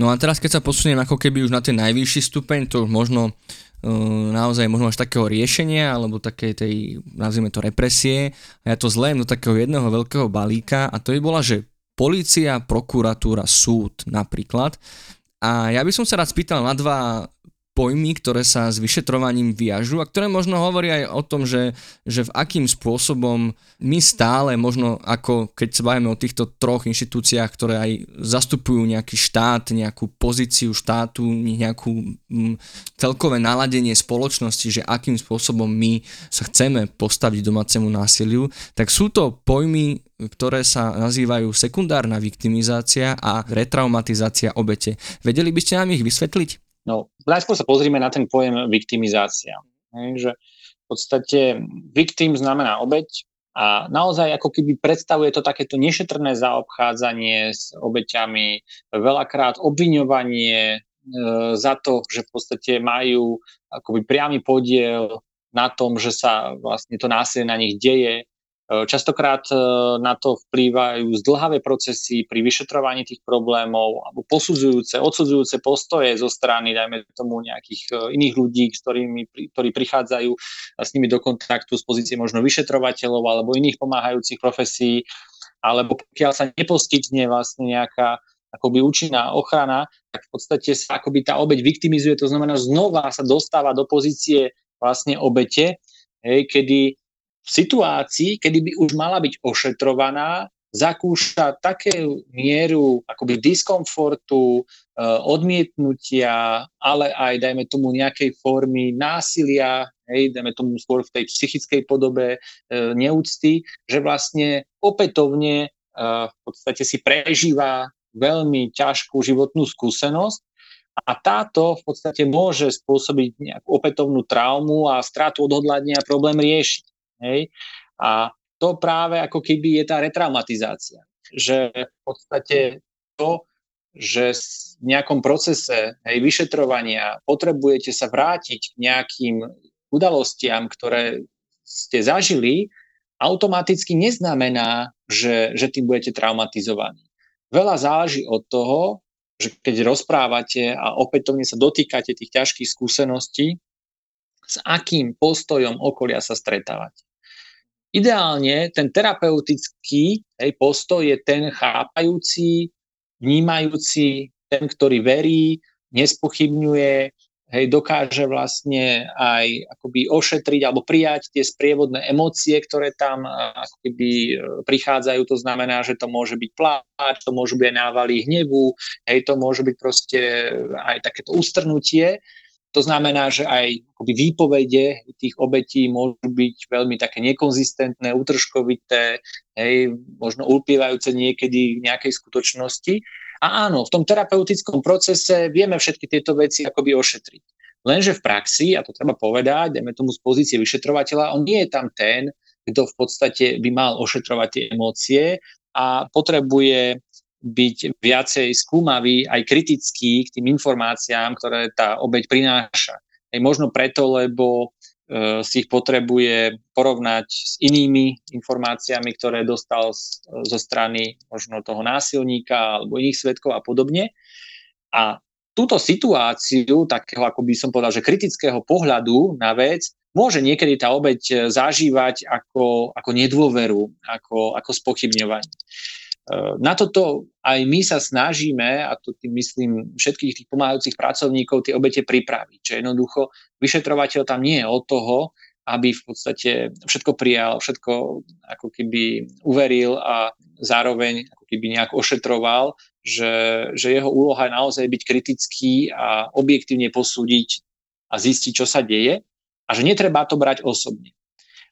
no a teraz, keď sa posuniem ako keby už na ten najvyšší stupeň, to už možno uh, naozaj možno až takého riešenia alebo také tej, nazvime to represie a ja to zlém do takého jedného veľkého balíka a to by bola, že Polícia, prokuratúra, súd napríklad. A ja by som sa rád spýtal na dva pojmy, ktoré sa s vyšetrovaním viažu a ktoré možno hovoria aj o tom, že, že v akým spôsobom my stále možno ako keď sa bavíme o týchto troch inštitúciách, ktoré aj zastupujú nejaký štát, nejakú pozíciu štátu, nejakú m, celkové naladenie spoločnosti, že akým spôsobom my sa chceme postaviť domácemu násiliu, tak sú to pojmy, ktoré sa nazývajú sekundárna viktimizácia a retraumatizácia obete. Vedeli by ste nám ich vysvetliť? No, najskôr sa pozrime na ten pojem viktimizácia. Hej, že v podstate viktim znamená obeď a naozaj ako keby predstavuje to takéto nešetrné zaobchádzanie s obeťami, veľakrát obviňovanie e, za to, že v podstate majú akoby priamy podiel na tom, že sa vlastne to násilie na nich deje, častokrát e, na to vplývajú zdlhavé procesy pri vyšetrovaní tých problémov alebo posudzujúce, odsudzujúce postoje zo strany, dajme tomu, nejakých e, iných ľudí, ktorými, ktorí prichádzajú s nimi do kontaktu z pozície možno vyšetrovateľov alebo iných pomáhajúcich profesí, alebo pokiaľ sa neposkytne vlastne nejaká akoby účinná ochrana, tak v podstate sa akoby tá obeď viktimizuje, to znamená znova sa dostáva do pozície vlastne obete, hej, kedy v situácii, kedy by už mala byť ošetrovaná, zakúša také mieru akoby diskomfortu, e, odmietnutia, ale aj, dajme tomu, nejakej formy násilia, hej, dajme tomu skôr v tej psychickej podobe e, neúcty, že vlastne opätovne e, v podstate si prežíva veľmi ťažkú životnú skúsenosť a táto v podstate môže spôsobiť nejakú opätovnú traumu a stratu odhodlania problém riešiť. Hej? A to práve ako keby je tá retraumatizácia. Že v podstate to, že v nejakom procese hej, vyšetrovania potrebujete sa vrátiť k nejakým udalostiam, ktoré ste zažili, automaticky neznamená, že, že tým budete traumatizovaní. Veľa záleží od toho, že keď rozprávate a opätovne sa dotýkate tých ťažkých skúseností, s akým postojom okolia sa stretávate. Ideálne ten terapeutický hej, postoj je ten chápajúci, vnímajúci, ten, ktorý verí, nespochybňuje, hej, dokáže vlastne aj akoby ošetriť alebo prijať tie sprievodné emócie, ktoré tam ako keby e, prichádzajú. To znamená, že to môže byť pláč, to môžu byť návaly hnevu, hej, to môže byť proste aj takéto ustrnutie. To znamená, že aj výpovede tých obetí môžu byť veľmi také nekonzistentné, utržkovité, hej, možno ulpievajúce niekedy v nejakej skutočnosti. A áno, v tom terapeutickom procese vieme všetky tieto veci akoby ošetriť. Lenže v praxi, a to treba povedať, dajme tomu z pozície vyšetrovateľa, on nie je tam ten, kto v podstate by mal ošetrovať tie emócie a potrebuje byť viacej skúmavý, aj kritický k tým informáciám, ktoré tá obeď prináša. Aj možno preto, lebo E, si ich potrebuje porovnať s inými informáciami, ktoré dostal zo strany možno toho násilníka alebo iných svetkov a podobne. A túto situáciu, takého ako by som povedal, že kritického pohľadu na vec, môže niekedy tá obeď zažívať ako, ako nedôveru, ako, ako spochybňovanie. Eh, na toto aj my sa snažíme, a to tým myslím všetkých tých pomáhajúcich pracovníkov, tie obete pripraviť. Že jednoducho vyšetrovateľ tam nie je od toho, aby v podstate všetko prijal, všetko ako keby uveril a zároveň ako keby nejak ošetroval, že, že jeho úloha je naozaj byť kritický a objektívne posúdiť a zistiť, čo sa deje a že netreba to brať osobne.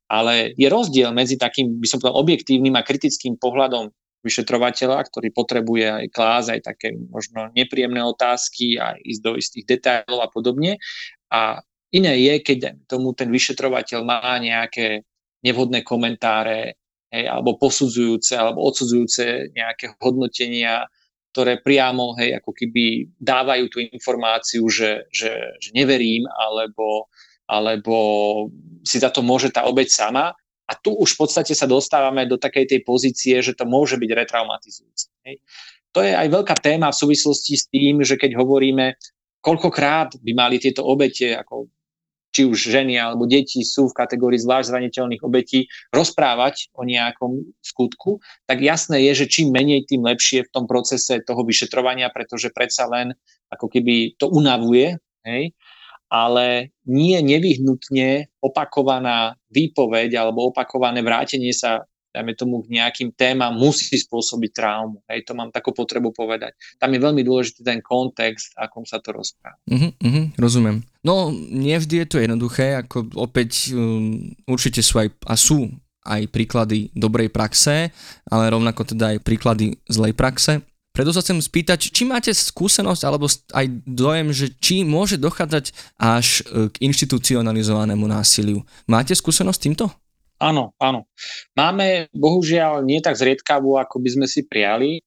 Ale je rozdiel medzi takým, by som povedal, objektívnym a kritickým pohľadom vyšetrovateľa, ktorý potrebuje aj klásť aj také možno nepríjemné otázky a ísť do istých detailov a podobne. A iné je, keď tomu ten vyšetrovateľ má nejaké nevhodné komentáre hej, alebo posudzujúce alebo odsudzujúce nejaké hodnotenia, ktoré priamo hej, ako keby dávajú tú informáciu, že, že, že neverím alebo, alebo si za to môže tá obeď sama a tu už v podstate sa dostávame do takej tej pozície, že to môže byť retraumatizujúce. Hej. To je aj veľká téma v súvislosti s tým, že keď hovoríme, koľkokrát by mali tieto obete, ako či už ženy alebo deti sú v kategórii zvlášť zraniteľných obetí, rozprávať o nejakom skutku, tak jasné je, že čím menej, tým lepšie v tom procese toho vyšetrovania, pretože predsa len ako keby to unavuje. Hej? Ale nie nevyhnutne opakovaná výpoveď alebo opakované vrátenie sa dajme tomu k nejakým témam, musí spôsobiť traumu. Hej, to mám takú potrebu povedať. Tam je veľmi dôležitý ten kontext, akom sa to rozpráva. Uh-huh, uh-huh, rozumiem. No, nevždy je to jednoduché, ako opäť um, určite sú aj, a sú aj príklady dobrej praxe, ale rovnako teda aj príklady zlej praxe. Preto sa chcem spýtať, či máte skúsenosť alebo aj dojem, že či môže dochádzať až e, k inštitucionalizovanému násiliu. Máte skúsenosť s týmto? Áno, áno. Máme bohužiaľ nie tak zriedkavú, ako by sme si prijali.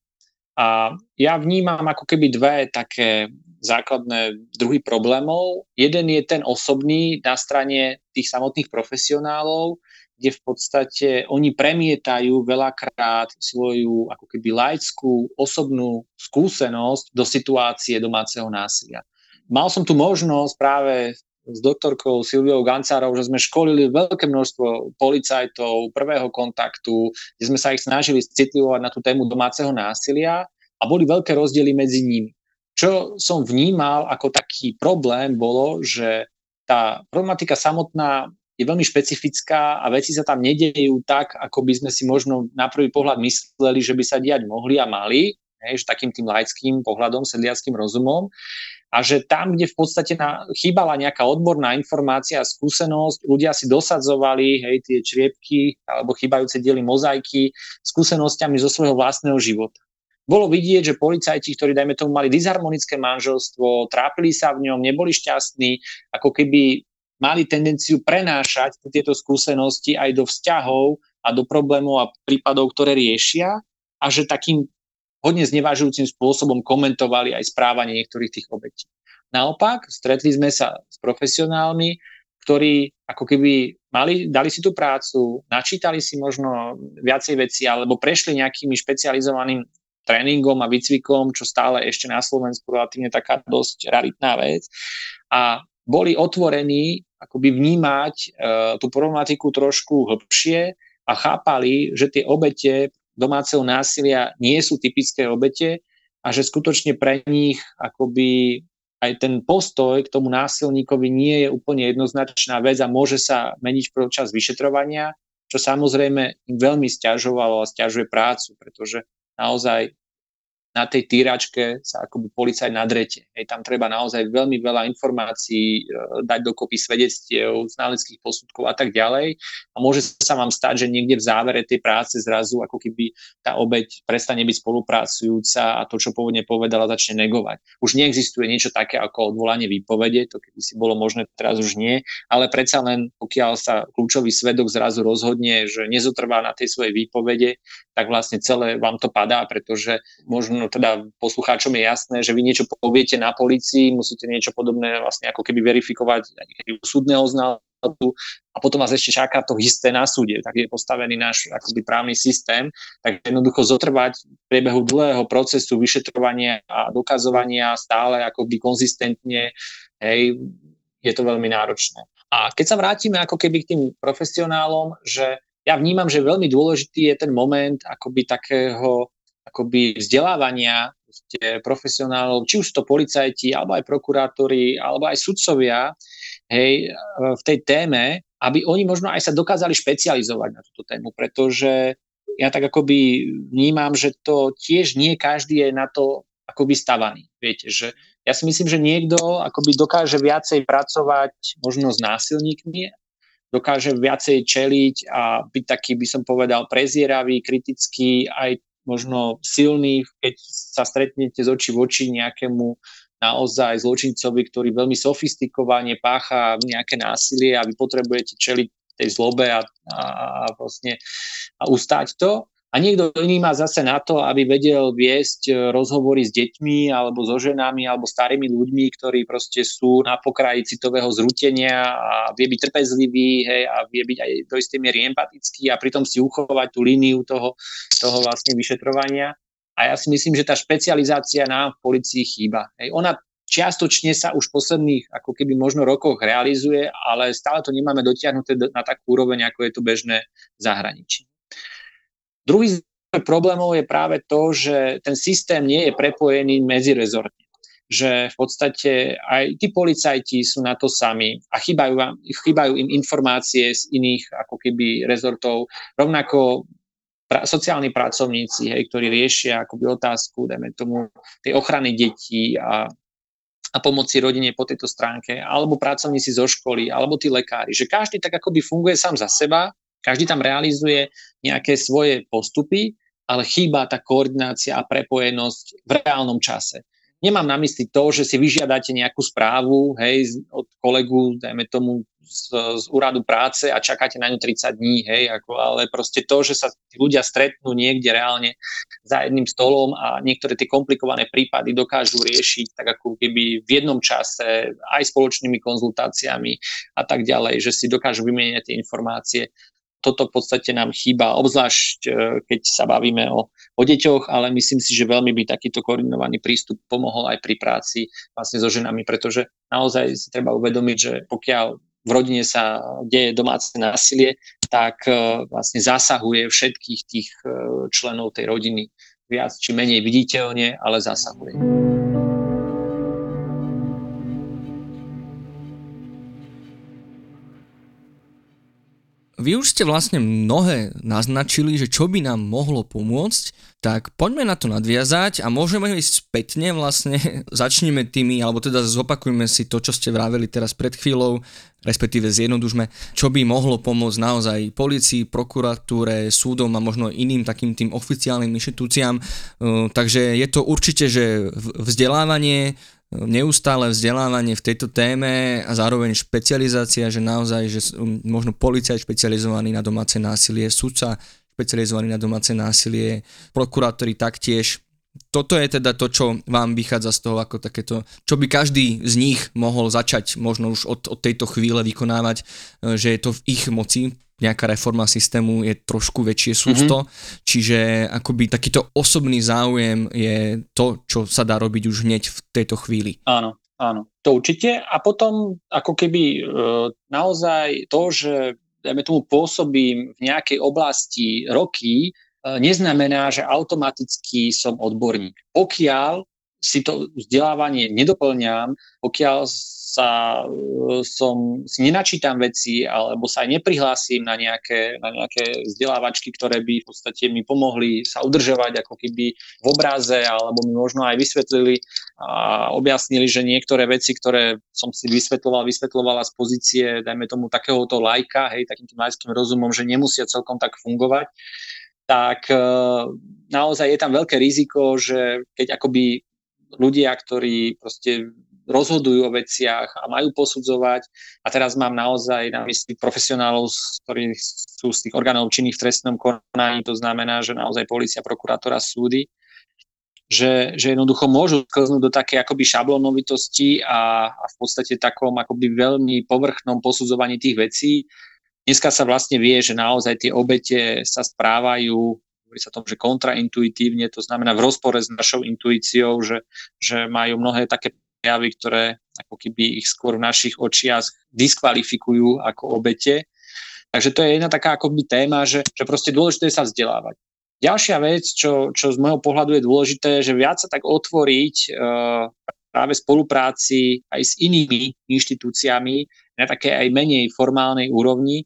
A ja vnímam ako keby dve také základné druhy problémov. Jeden je ten osobný na strane tých samotných profesionálov, kde v podstate oni premietajú veľakrát svoju ako keby laickú osobnú skúsenosť do situácie domáceho násilia. Mal som tu možnosť práve s doktorkou Silviou Gancárov, že sme školili veľké množstvo policajtov prvého kontaktu, kde sme sa ich snažili citlivovať na tú tému domáceho násilia a boli veľké rozdiely medzi nimi. Čo som vnímal ako taký problém bolo, že tá problematika samotná je veľmi špecifická a veci sa tam nedejú tak, ako by sme si možno na prvý pohľad mysleli, že by sa diať mohli a mali, hej, že takým tým laickým pohľadom, sedliackým rozumom. A že tam, kde v podstate na, chýbala nejaká odborná informácia skúsenosť, ľudia si dosadzovali hej, tie čriepky alebo chýbajúce diely mozaiky skúsenosťami zo svojho vlastného života bolo vidieť, že policajti, ktorí, dajme tomu, mali disharmonické manželstvo, trápili sa v ňom, neboli šťastní, ako keby mali tendenciu prenášať tieto skúsenosti aj do vzťahov a do problémov a prípadov, ktoré riešia a že takým hodne znevažujúcim spôsobom komentovali aj správanie niektorých tých obetí. Naopak, stretli sme sa s profesionálmi, ktorí ako keby mali, dali si tú prácu, načítali si možno viacej veci alebo prešli nejakými špecializovaným tréningom a výcvikom, čo stále ešte na Slovensku relatívne taká dosť raritná vec. A boli otvorení akoby vnímať e, tú problematiku trošku hlbšie a chápali, že tie obete domáceho násilia nie sú typické obete a že skutočne pre nich akoby aj ten postoj k tomu násilníkovi nie je úplne jednoznačná vec a môže sa meniť počas vyšetrovania, čo samozrejme im veľmi stiažovalo a stiažuje prácu, pretože naozaj na tej týračke sa akoby policajt nadrete. Hej, tam treba naozaj veľmi veľa informácií, e, dať dokopy svedectiev, znaleckých posudkov a tak ďalej. A môže sa vám stať, že niekde v závere tej práce zrazu ako keby tá obeď prestane byť spolupracujúca a to, čo pôvodne povedala, začne negovať. Už neexistuje niečo také ako odvolanie výpovede, to keby si bolo možné, teraz už nie, ale predsa len pokiaľ sa kľúčový svedok zrazu rozhodne, že nezotrvá na tej svojej výpovede, tak vlastne celé vám to padá, pretože možno no teda poslucháčom je jasné, že vy niečo poviete na policii, musíte niečo podobné vlastne ako keby verifikovať u súdneho znalcu a potom vás ešte čaká to isté na súde, tak je postavený náš akoby právny systém, tak jednoducho zotrvať v priebehu dlhého procesu vyšetrovania a dokazovania stále akoby konzistentne, hej, je to veľmi náročné. A keď sa vrátime ako keby k tým profesionálom, že ja vnímam, že veľmi dôležitý je ten moment akoby takého akoby vzdelávania profesionálov, či už to policajti, alebo aj prokurátori, alebo aj sudcovia, hej, v tej téme, aby oni možno aj sa dokázali špecializovať na túto tému, pretože ja tak akoby vnímam, že to tiež nie každý je na to akoby stavaný. Viete, že ja si myslím, že niekto akoby dokáže viacej pracovať možno s násilníkmi, dokáže viacej čeliť a byť taký, by som povedal, prezieravý, kritický aj možno silný, keď sa stretnete z očí v oči nejakému naozaj zločincovi, ktorý veľmi sofistikovane pácha nejaké násilie a vy potrebujete čeliť tej zlobe a, a, a vlastne a ustáť to. A niekto iný má zase na to, aby vedel viesť e, rozhovory s deťmi alebo so ženami alebo starými ľuďmi, ktorí proste sú na pokraji citového zrútenia a vie byť trpezlivý hej, a vie byť aj do istej miery empatický a pritom si uchovať tú líniu toho, toho vlastne vyšetrovania. A ja si myslím, že tá špecializácia nám v policii chýba. Hej. Ona čiastočne sa už v posledných ako keby možno rokoch realizuje, ale stále to nemáme dotiahnuté na takú úroveň, ako je to bežné v zahraničí. Druhý z problémov je práve to, že ten systém nie je prepojený medzi rezortne že v podstate aj tí policajti sú na to sami a chýbajú, vám, chýbajú im informácie z iných ako keby rezortov. Rovnako pra, sociálni pracovníci, hej, ktorí riešia akoby otázku, dajme tomu, tej ochrany detí a, a pomoci rodine po tejto stránke, alebo pracovníci zo školy, alebo tí lekári, že každý tak akoby funguje sám za seba každý tam realizuje nejaké svoje postupy, ale chýba tá koordinácia a prepojenosť v reálnom čase. Nemám na mysli to, že si vyžiadate nejakú správu hej, od kolegu, dajme tomu, z, z úradu práce a čakáte na ňu 30 dní, hej, ako, ale proste to, že sa ľudia stretnú niekde reálne za jedným stolom a niektoré tie komplikované prípady dokážu riešiť tak ako keby v jednom čase aj spoločnými konzultáciami a tak ďalej, že si dokážu vymieňať tie informácie toto v podstate nám chýba, obzvlášť e, keď sa bavíme o, o deťoch, ale myslím si, že veľmi by takýto koordinovaný prístup pomohol aj pri práci vlastne so ženami, pretože naozaj si treba uvedomiť, že pokiaľ v rodine sa deje domáce násilie, tak e, vlastne zasahuje všetkých tých e, členov tej rodiny viac či menej viditeľne, ale zasahuje. Vy už ste vlastne mnohé naznačili, že čo by nám mohlo pomôcť, tak poďme na to nadviazať a môžeme ísť spätne vlastne, začneme tými, alebo teda zopakujme si to, čo ste vraveli teraz pred chvíľou, respektíve zjednodušme, čo by mohlo pomôcť naozaj policii, prokuratúre, súdom a možno iným takým tým oficiálnym inštitúciám. Takže je to určite, že vzdelávanie, neustále vzdelávanie v tejto téme a zároveň špecializácia, že naozaj, že možno policajt špecializovaný na domáce násilie, sudca špecializovaný na domáce násilie, prokurátori taktiež. Toto je teda to, čo vám vychádza z toho ako takéto, čo by každý z nich mohol začať možno už od, od tejto chvíle vykonávať, že je to v ich moci nejaká reforma systému je trošku väčšie sústo, mm-hmm. čiže akoby takýto osobný záujem je to, čo sa dá robiť už hneď v tejto chvíli. Áno, áno, to určite. A potom ako keby e, naozaj to, že dajme tomu pôsobím v nejakej oblasti roky, e, neznamená, že automaticky som odborník. Pokiaľ si to vzdelávanie nedoplňam, pokiaľ sa e, som, si nenačítam veci alebo sa aj neprihlásim na nejaké, na nejaké vzdelávačky, ktoré by v podstate mi pomohli sa udržovať ako keby v obraze alebo mi možno aj vysvetlili a objasnili, že niektoré veci, ktoré som si vysvetloval, vysvetlovala z pozície, dajme tomu takéhoto lajka, hej, takým tým lajským rozumom, že nemusia celkom tak fungovať, tak e, naozaj je tam veľké riziko, že keď akoby ľudia, ktorí proste rozhodujú o veciach a majú posudzovať. A teraz mám naozaj na mysli profesionálov, ktorí sú z tých orgánov činných v trestnom konaní, to znamená, že naozaj policia, prokurátora, súdy, že, že jednoducho môžu sklznúť do také akoby šablonovitosti a, a v podstate takom akoby veľmi povrchnom posudzovaní tých vecí. Dneska sa vlastne vie, že naozaj tie obete sa správajú hovorí sa o tom, že kontraintuitívne, to znamená v rozpore s našou intuíciou, že, že majú mnohé také javy, ktoré ako keby ich skôr v našich očiach diskvalifikujú ako obete. Takže to je jedna taká akoby téma, že, že proste dôležité je sa vzdelávať. Ďalšia vec, čo, čo z môjho pohľadu je dôležité, že viac sa tak otvoriť uh, práve spolupráci aj s inými inštitúciami na také aj menej formálnej úrovni,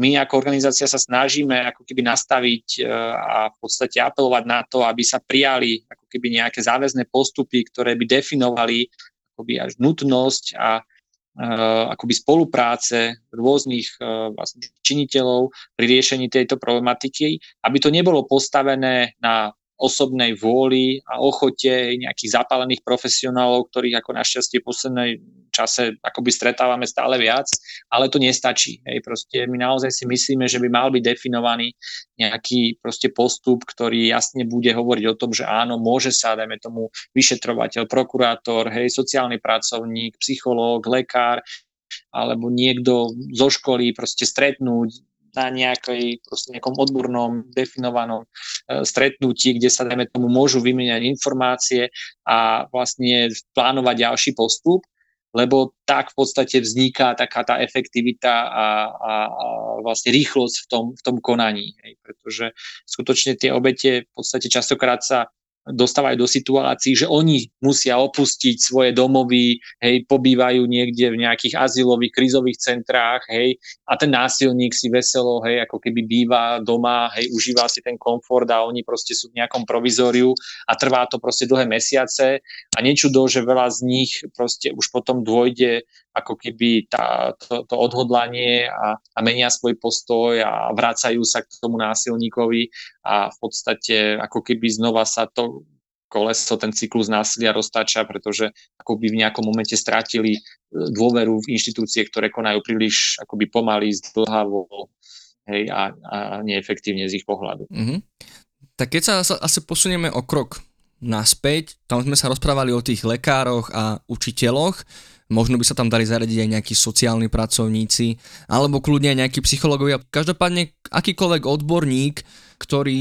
my ako organizácia sa snažíme ako keby nastaviť e, a v podstate apelovať na to, aby sa prijali ako keby nejaké záväzné postupy, ktoré by definovali akoby až nutnosť a uh, akoby spolupráce rôznych uh, vlastne činiteľov pri riešení tejto problematiky, aby to nebolo postavené na osobnej vôli a ochote nejakých zapálených profesionálov, ktorých ako našťastie v poslednej čase akoby stretávame stále viac, ale to nestačí. Hej. Proste my naozaj si myslíme, že by mal byť definovaný nejaký proste postup, ktorý jasne bude hovoriť o tom, že áno, môže sa, dajme tomu, vyšetrovateľ, prokurátor, hej, sociálny pracovník, psychológ, lekár, alebo niekto zo školy proste stretnúť na nejakej, nejakom odbornom definovanom e, stretnutí, kde sa, dajme tomu, môžu vymeniať informácie a vlastne plánovať ďalší postup, lebo tak v podstate vzniká taká tá efektivita a, a, a vlastne rýchlosť v tom, v tom konaní. Hej, pretože skutočne tie obete v podstate častokrát sa dostávajú do situácií, že oni musia opustiť svoje domovy, hej, pobývajú niekde v nejakých azylových, krízových centrách, hej, a ten násilník si veselo, hej, ako keby býva doma, hej, užíva si ten komfort a oni proste sú v nejakom provizóriu a trvá to proste dlhé mesiace a nečudo, že veľa z nich proste už potom dôjde ako keby tá, to, to odhodlanie a, a menia svoj postoj a vracajú sa k tomu násilníkovi a v podstate ako keby znova sa to koleso, ten cyklus násilia roztáča, pretože ako by v nejakom momente strátili e, dôveru v inštitúcie, ktoré konajú príliš akoby pomaly, zdlhavo hej, a, a neefektívne z ich pohľadu. Mm-hmm. Tak keď sa asi posunieme o krok naspäť, tam sme sa rozprávali o tých lekároch a učiteľoch, možno by sa tam dali zaradiť aj nejakí sociálni pracovníci, alebo kľudne aj nejakí psychológovia. Každopádne akýkoľvek odborník, ktorý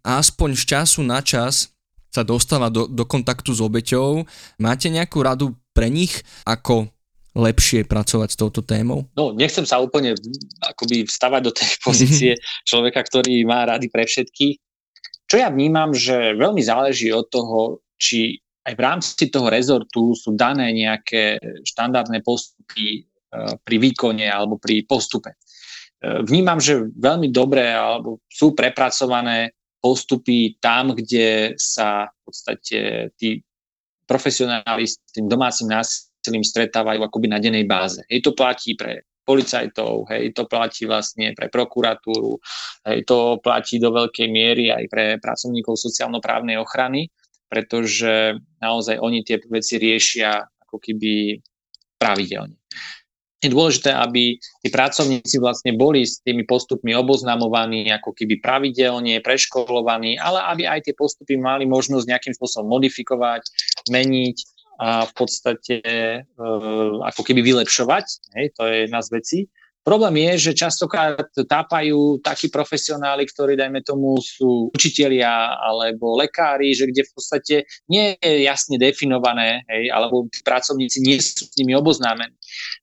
aspoň z času na čas sa dostáva do, do kontaktu s obeťou, máte nejakú radu pre nich, ako lepšie pracovať s touto témou? No, nechcem sa úplne akoby vstavať do tej pozície človeka, ktorý má rady pre všetkých. Čo ja vnímam, že veľmi záleží od toho, či aj v rámci toho rezortu sú dané nejaké štandardné postupy e, pri výkone alebo pri postupe. E, vnímam, že veľmi dobré alebo sú prepracované postupy tam, kde sa v podstate tí profesionáli s tým domácim násilím stretávajú akoby na dennej báze. Hej, to platí pre policajtov, hej, to platí vlastne pre prokuratúru, hej, to platí do veľkej miery aj pre pracovníkov sociálno-právnej ochrany pretože naozaj oni tie veci riešia ako keby pravidelne. Je dôležité, aby tí pracovníci vlastne boli s tými postupmi oboznamovaní ako keby pravidelne, preškolovaní, ale aby aj tie postupy mali možnosť nejakým spôsobom modifikovať, meniť a v podstate e, ako keby vylepšovať. Hej, to je jedna z vecí. Problém je, že častokrát tápajú takí profesionáli, ktorí, dajme tomu, sú učitelia alebo lekári, že kde v podstate nie je jasne definované, hej, alebo pracovníci nie sú s nimi oboznámení.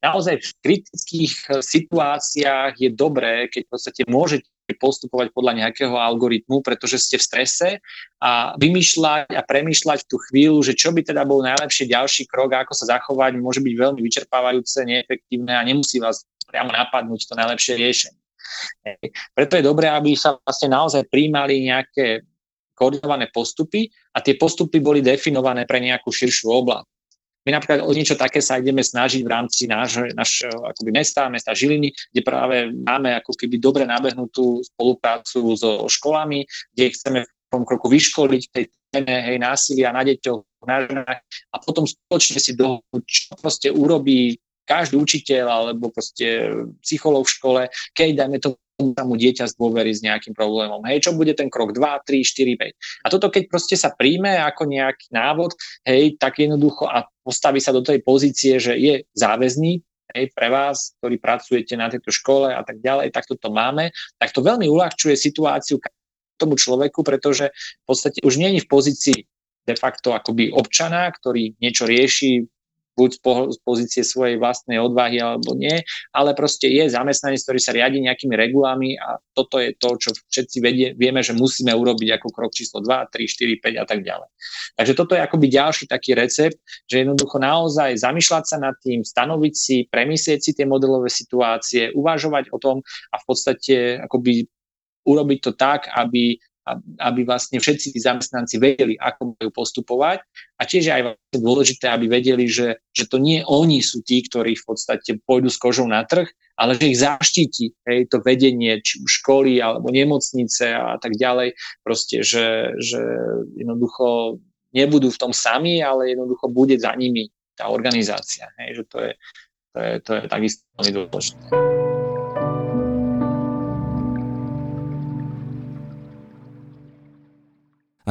Naozaj v kritických situáciách je dobré, keď v podstate môžete postupovať podľa nejakého algoritmu, pretože ste v strese a vymýšľať a premýšľať v tú chvíľu, že čo by teda bol najlepší ďalší krok, ako sa zachovať, môže byť veľmi vyčerpávajúce, neefektívne a nemusí vás priamo napadnúť to najlepšie riešenie. Preto je dobré, aby sa vlastne naozaj príjmali nejaké koordinované postupy a tie postupy boli definované pre nejakú širšiu oblasť. My napríklad o niečo také sa ideme snažiť v rámci nášho, nášho akoby mesta, mesta Žiliny, kde práve máme ako keby dobre nabehnutú spoluprácu so školami, kde chceme v tom kroku vyškoliť tej téme hej, násilia na deťoch, na ženách a potom spoločne si dohodnúť, čo proste urobí každý učiteľ alebo proste psychológ v škole, keď dajme to mu dieťa z dôvery s nejakým problémom. Hej, čo bude ten krok 2, 3, 4, 5. A toto keď proste sa príjme ako nejaký návod, hej, tak jednoducho a postaví sa do tej pozície, že je záväzný, hej, pre vás, ktorí pracujete na tejto škole a tak ďalej, tak toto máme, tak to veľmi uľahčuje situáciu tomu človeku, pretože v podstate už není v pozícii de facto akoby občana, ktorý niečo rieši, buď z pozície svojej vlastnej odvahy alebo nie, ale proste je zamestnanec, ktorý sa riadi nejakými regulami a toto je to, čo všetci vedie, vieme, že musíme urobiť ako krok číslo 2, 3, 4, 5 a tak ďalej. Takže toto je akoby ďalší taký recept, že jednoducho naozaj zamýšľať sa nad tým, stanoviť si, premyslieť si tie modelové situácie, uvažovať o tom a v podstate akoby urobiť to tak, aby aby vlastne všetci zamestnanci vedeli, ako majú postupovať. A tiež aj vlastne dôležité, aby vedeli, že, že to nie oni sú tí, ktorí v podstate pôjdu s kožou na trh, ale že ich zaštíti hej, to vedenie, či už školy alebo nemocnice a tak ďalej. Proste, že, že jednoducho nebudú v tom sami, ale jednoducho bude za nimi tá organizácia. Hej, že to je, to je, to je takisto veľmi dôležité.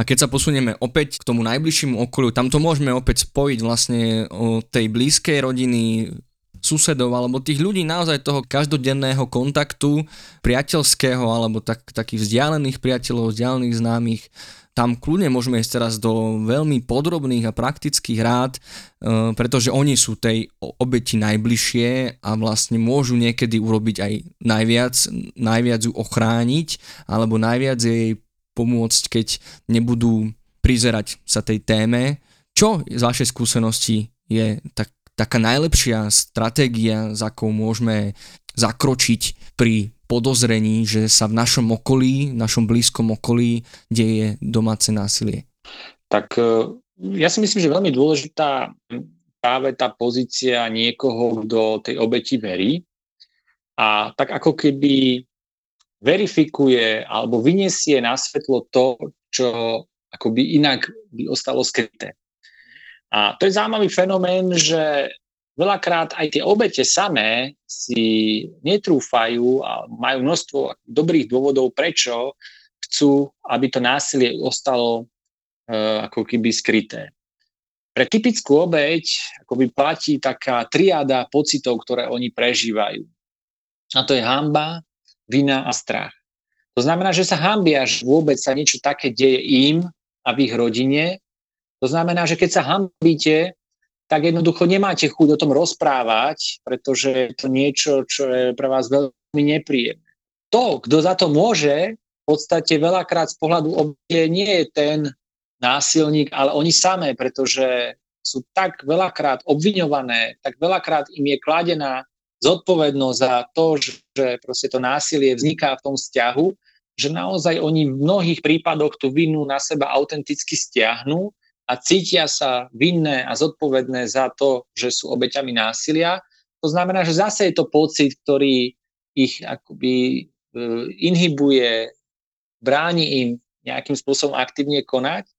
A keď sa posunieme opäť k tomu najbližšiemu okoliu, tam to môžeme opäť spojiť vlastne o tej blízkej rodiny, susedov alebo tých ľudí naozaj toho každodenného kontaktu, priateľského alebo tak, takých vzdialených priateľov, vzdialených známych, tam kľudne môžeme ísť teraz do veľmi podrobných a praktických rád, e, pretože oni sú tej obeti najbližšie a vlastne môžu niekedy urobiť aj najviac, najviac ju ochrániť alebo najviac jej pomôcť, keď nebudú prizerať sa tej téme. Čo z vašej skúsenosti je tak, taká najlepšia stratégia, za akou môžeme zakročiť pri podozrení, že sa v našom okolí, v našom blízkom okolí deje domáce násilie? Tak e, ja si myslím, že veľmi dôležitá práve tá pozícia niekoho, kto tej obeti verí. A tak ako keby verifikuje alebo vyniesie na svetlo to, čo akoby inak by ostalo skryté. A to je zaujímavý fenomén, že veľakrát aj tie obete samé si netrúfajú a majú množstvo dobrých dôvodov, prečo chcú, aby to násilie ostalo uh, ako keby skryté. Pre typickú obeť akoby platí taká triáda pocitov, ktoré oni prežívajú. A to je hamba, vina a strach. To znamená, že sa hambia, že vôbec sa niečo také deje im a v ich rodine. To znamená, že keď sa hambíte, tak jednoducho nemáte chuť o tom rozprávať, pretože je to niečo, čo je pre vás veľmi nepríjemné. To, kto za to môže, v podstate veľakrát z pohľadu obie nie je ten násilník, ale oni samé, pretože sú tak veľakrát obviňované, tak veľakrát im je kladená zodpovednosť za to, že proste to násilie vzniká v tom vzťahu, že naozaj oni v mnohých prípadoch tú vinu na seba autenticky stiahnu a cítia sa vinné a zodpovedné za to, že sú obeťami násilia. To znamená, že zase je to pocit, ktorý ich akoby e, inhibuje, bráni im nejakým spôsobom aktívne konať.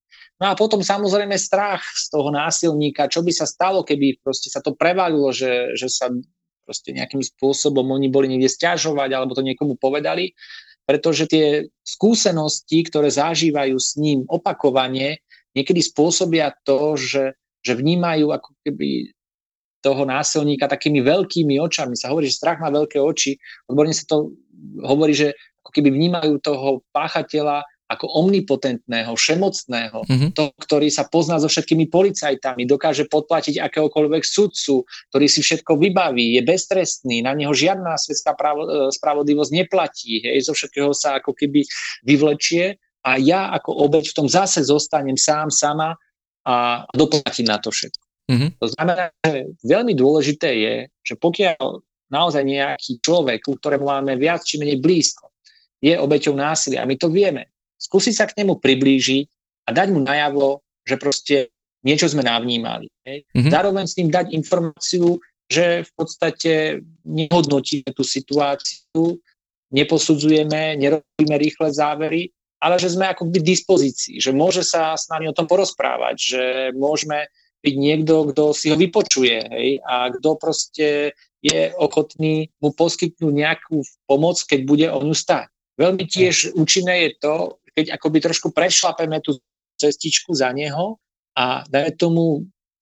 No a potom samozrejme strach z toho násilníka, čo by sa stalo, keby proste sa to prevalilo, že, že sa proste nejakým spôsobom oni boli niekde stiažovať alebo to niekomu povedali, pretože tie skúsenosti, ktoré zažívajú s ním opakovane, niekedy spôsobia to, že, že vnímajú ako keby toho násilníka takými veľkými očami. Sa hovorí, že strach má veľké oči. Odborne sa to hovorí, že ako keby vnímajú toho páchateľa ako omnipotentného, všemocného, mm-hmm. to, ktorý sa pozná so všetkými policajtami, dokáže podplatiť akéhokoľvek sudcu, ktorý si všetko vybaví, je beztrestný, na neho žiadna svetská pravo, e, spravodlivosť neplatí, hej, zo všetkého sa ako keby vyvlečie a ja ako obeď v tom zase zostanem sám, sama a doplatím na to všetko. Mm-hmm. To znamená, že veľmi dôležité je, že pokiaľ naozaj nejaký človek, ku ktorému máme viac či menej blízko, je obeťou násilia a my to vieme, skúsiť sa k nemu priblížiť a dať mu najavo, že proste niečo sme navnímali. Mm-hmm. Zároveň s tým dať informáciu, že v podstate nehodnotíme tú situáciu, neposudzujeme, nerobíme rýchle závery, ale že sme ako k dispozícii, že môže sa s nami o tom porozprávať, že môžeme byť niekto, kto si ho vypočuje hej, a kto proste je ochotný mu poskytnúť nejakú pomoc, keď bude o ňu stať. Veľmi tiež účinné je to, keď akoby trošku prešlapeme tú cestičku za neho a dajme tomu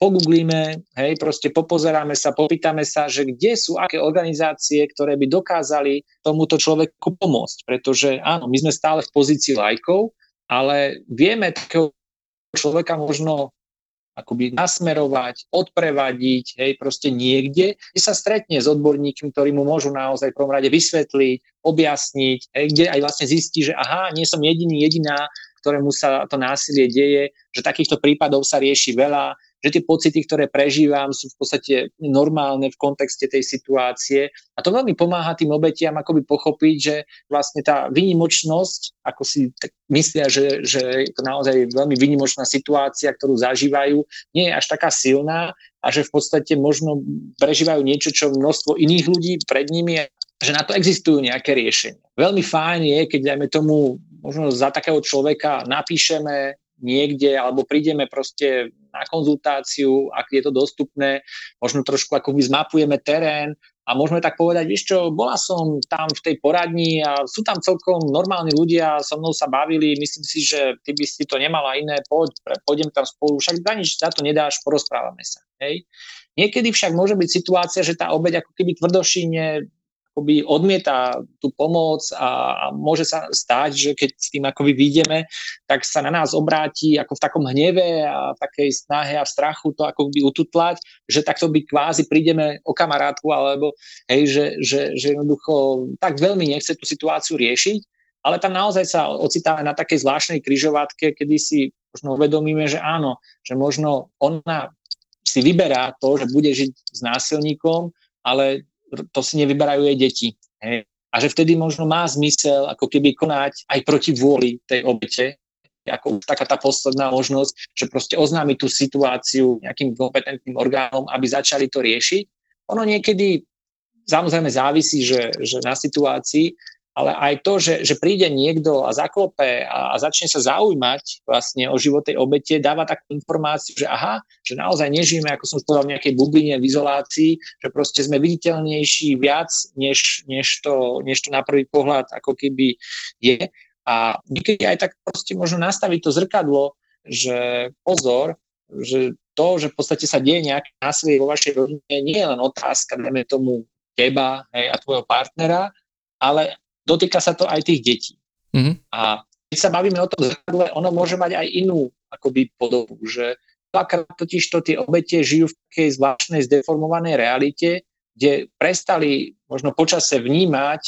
pogooglíme, hej, proste popozeráme sa, popýtame sa, že kde sú aké organizácie, ktoré by dokázali tomuto človeku pomôcť. Pretože áno, my sme stále v pozícii lajkov, ale vieme takého človeka možno akoby nasmerovať, odprevadiť, hej, proste niekde, kde sa stretne s odborníkmi, ktorí mu môžu naozaj v prvom rade vysvetliť, objasniť, hej, kde aj vlastne zistí, že aha, nie som jediný, jediná, ktorému sa to násilie deje, že takýchto prípadov sa rieši veľa, že tie pocity, ktoré prežívam, sú v podstate normálne v kontexte tej situácie. A to veľmi pomáha tým obetiam akoby pochopiť, že vlastne tá výnimočnosť, ako si tak myslia, že, že je to naozaj veľmi výnimočná situácia, ktorú zažívajú, nie je až taká silná a že v podstate možno prežívajú niečo, čo množstvo iných ľudí pred nimi že na to existujú nejaké riešenia. Veľmi fajn je, keď dajme tomu, možno za takého človeka napíšeme niekde, alebo prídeme proste na konzultáciu, ak je to dostupné, možno trošku akoby zmapujeme terén a môžeme tak povedať, vieš čo, bola som tam v tej poradni a sú tam celkom normálni ľudia, so mnou sa bavili, myslím si, že ty by si to nemala iné, poď, pôjdem tam spolu, však za nič za to nedáš, porozprávame sa. Hej. Niekedy však môže byť situácia, že tá obeď ako keby tvrdošine akoby odmieta tú pomoc a, a môže sa stať, že keď s tým akoby vyjdeme, tak sa na nás obráti ako v takom hneve a v takej snahe a v strachu to akoby ututlať, že takto by kvázi prídeme o kamarátku alebo hej, že, že, že jednoducho tak veľmi nechce tú situáciu riešiť, ale tam naozaj sa ocitáme na takej zvláštnej kryžovatke, kedy si možno uvedomíme, že áno, že možno ona si vyberá to, že bude žiť s násilníkom, ale to si nevyberajú jej deti. Hej. A že vtedy možno má zmysel ako keby konať aj proti vôli tej obete, ako taká tá posledná možnosť, že proste oznámi tú situáciu nejakým kompetentným orgánom, aby začali to riešiť. Ono niekedy samozrejme závisí, že, že na situácii, ale aj to, že, že príde niekto a zaklope a, a začne sa zaujímať vlastne o život tej obete, dáva takú informáciu, že aha, že naozaj nežijeme, ako som povedal, v nejakej bubline, v izolácii, že proste sme viditeľnejší viac, než, než, to, než to na prvý pohľad ako keby je. A niekedy aj tak proste možno nastaviť to zrkadlo, že pozor, že to, že v podstate sa deje nejaké násilie vo vašej rodine, nie je len otázka, dajme tomu, teba hej, a tvojho partnera, ale dotýka sa to aj tých detí. Mm-hmm. A keď sa bavíme o tom zrkadle, ono môže mať aj inú akoby podobu, že dvakrát totiž to tie obete žijú v takej zvláštnej zdeformovanej realite, kde prestali možno počase vnímať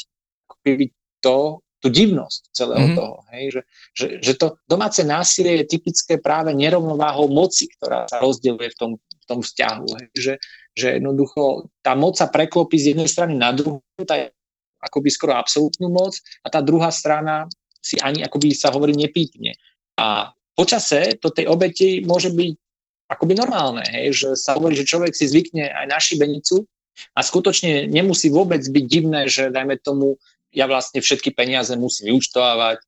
akoby to, tú divnosť celého mm-hmm. toho. Hej? Že, že, že to domáce násilie je typické práve nerovnováhou moci, ktorá sa rozdeľuje v tom, v tom vzťahu. Hej? Že, že jednoducho tá moc sa preklopí z jednej strany na druhú, tá akoby skoro absolútnu moc a tá druhá strana si ani akoby sa hovorí nepýtne. A počase to tej obeti môže byť akoby normálne, hej, že sa hovorí, že človek si zvykne aj na šibenicu a skutočne nemusí vôbec byť divné, že dajme tomu, ja vlastne všetky peniaze musím vyučtovať,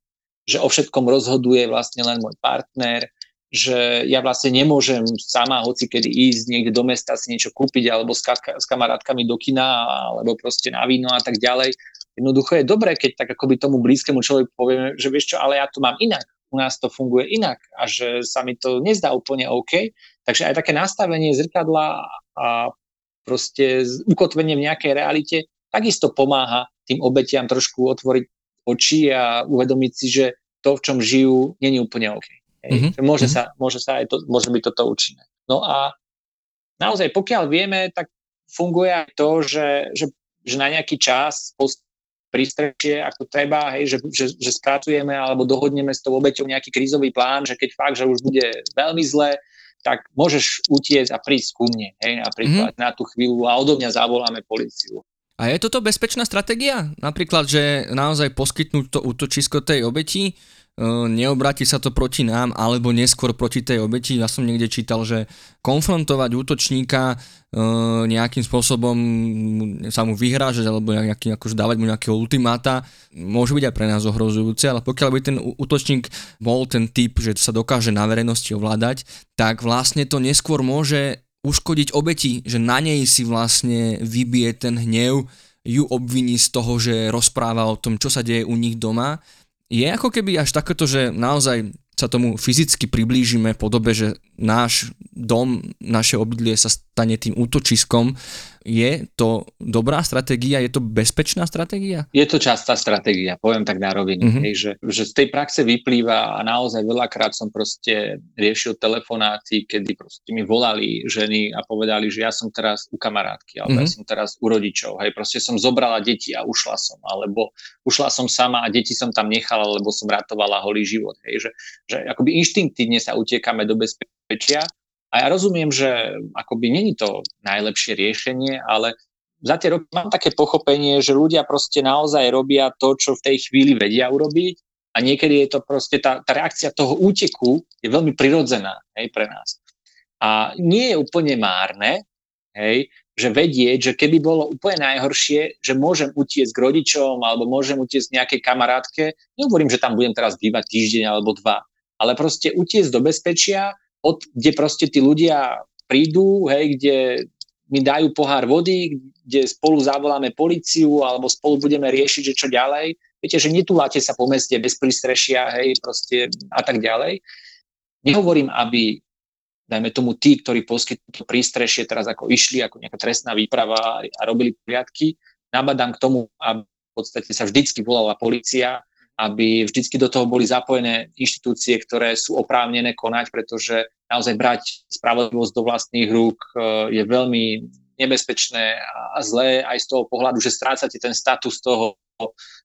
že o všetkom rozhoduje vlastne len môj partner, že ja vlastne nemôžem sama hoci kedy ísť niekde do mesta si niečo kúpiť alebo s, ka- s kamarátkami do kina alebo proste na víno a tak ďalej. Jednoducho je dobré, keď tak akoby tomu blízkemu človeku povieme, že vieš čo, ale ja to mám inak, u nás to funguje inak a že sa mi to nezdá úplne OK. Takže aj také nastavenie zrkadla a proste ukotvenie v nejakej realite takisto pomáha tým obetiam trošku otvoriť oči a uvedomiť si, že to, v čom žijú, není úplne OK. Hej. Mm-hmm. Môže, mm-hmm. sa, môže sa aj to, môže byť toto účinné. No a naozaj, pokiaľ vieme, tak funguje aj to, že, že, že na nejaký čas prístrešie ako treba, hej, že, že, že spracujeme alebo dohodneme s tou obeťou nejaký krízový plán, že keď fakt, že už bude veľmi zle, tak môžeš utiecť a prísť ku mne, hej, napríklad mm-hmm. na tú chvíľu a odo mňa zavoláme policiu. A je toto bezpečná stratégia? Napríklad, že naozaj poskytnúť to útočisko tej obeti, neobráti sa to proti nám, alebo neskôr proti tej obeti. Ja som niekde čítal, že konfrontovať útočníka nejakým spôsobom sa mu vyhrážať alebo nejaký, akože dávať mu nejakého ultimáta môže byť aj pre nás ohrozujúce, ale pokiaľ by ten útočník bol ten typ, že sa dokáže na verejnosti ovládať, tak vlastne to neskôr môže uškodiť obeti, že na nej si vlastne vybije ten hnev, ju obviní z toho, že rozpráva o tom, čo sa deje u nich doma je ako keby až takéto, že naozaj sa tomu fyzicky priblížime v podobe, že náš dom, naše obydlie sa stane tým útočiskom. Je to dobrá stratégia? Je to bezpečná stratégia? Je to častá stratégia, poviem tak na rovine. Mm-hmm. Hej, že, že z tej praxe vyplýva a naozaj veľakrát som proste riešil telefonáty, kedy proste mi volali ženy a povedali, že ja som teraz u kamarátky, alebo mm-hmm. ja som teraz u rodičov. Hej, proste som zobrala deti a ušla som, alebo ušla som sama a deti som tam nechala, lebo som ratovala holý život. Hej, že, že akoby inštinktívne sa utiekame do bezpečia a ja rozumiem, že akoby není to najlepšie riešenie, ale za tie roky mám také pochopenie, že ľudia proste naozaj robia to, čo v tej chvíli vedia urobiť. A niekedy je to proste, tá, tá reakcia toho úteku je veľmi prirodzená hej, pre nás. A nie je úplne márne, hej, že vedieť, že keby bolo úplne najhoršie, že môžem utiecť k rodičom alebo môžem utiecť nejakej kamarátke, nehovorím, že tam budem teraz bývať týždeň alebo dva, ale proste utiecť do bezpečia od, kde proste tí ľudia prídu, hej, kde mi dajú pohár vody, kde spolu zavoláme policiu alebo spolu budeme riešiť, že čo ďalej. Viete, že netúlate sa po meste bez prístrešia, hej, proste a tak ďalej. Nehovorím, aby dajme tomu tí, ktorí poskytnú prístrešie teraz ako išli ako nejaká trestná výprava a robili poriadky, nabadám k tomu, aby v podstate sa vždycky volala policia aby vždycky do toho boli zapojené inštitúcie, ktoré sú oprávnené konať, pretože naozaj brať spravodlivosť do vlastných rúk e, je veľmi nebezpečné a zlé aj z toho pohľadu, že strácate ten status toho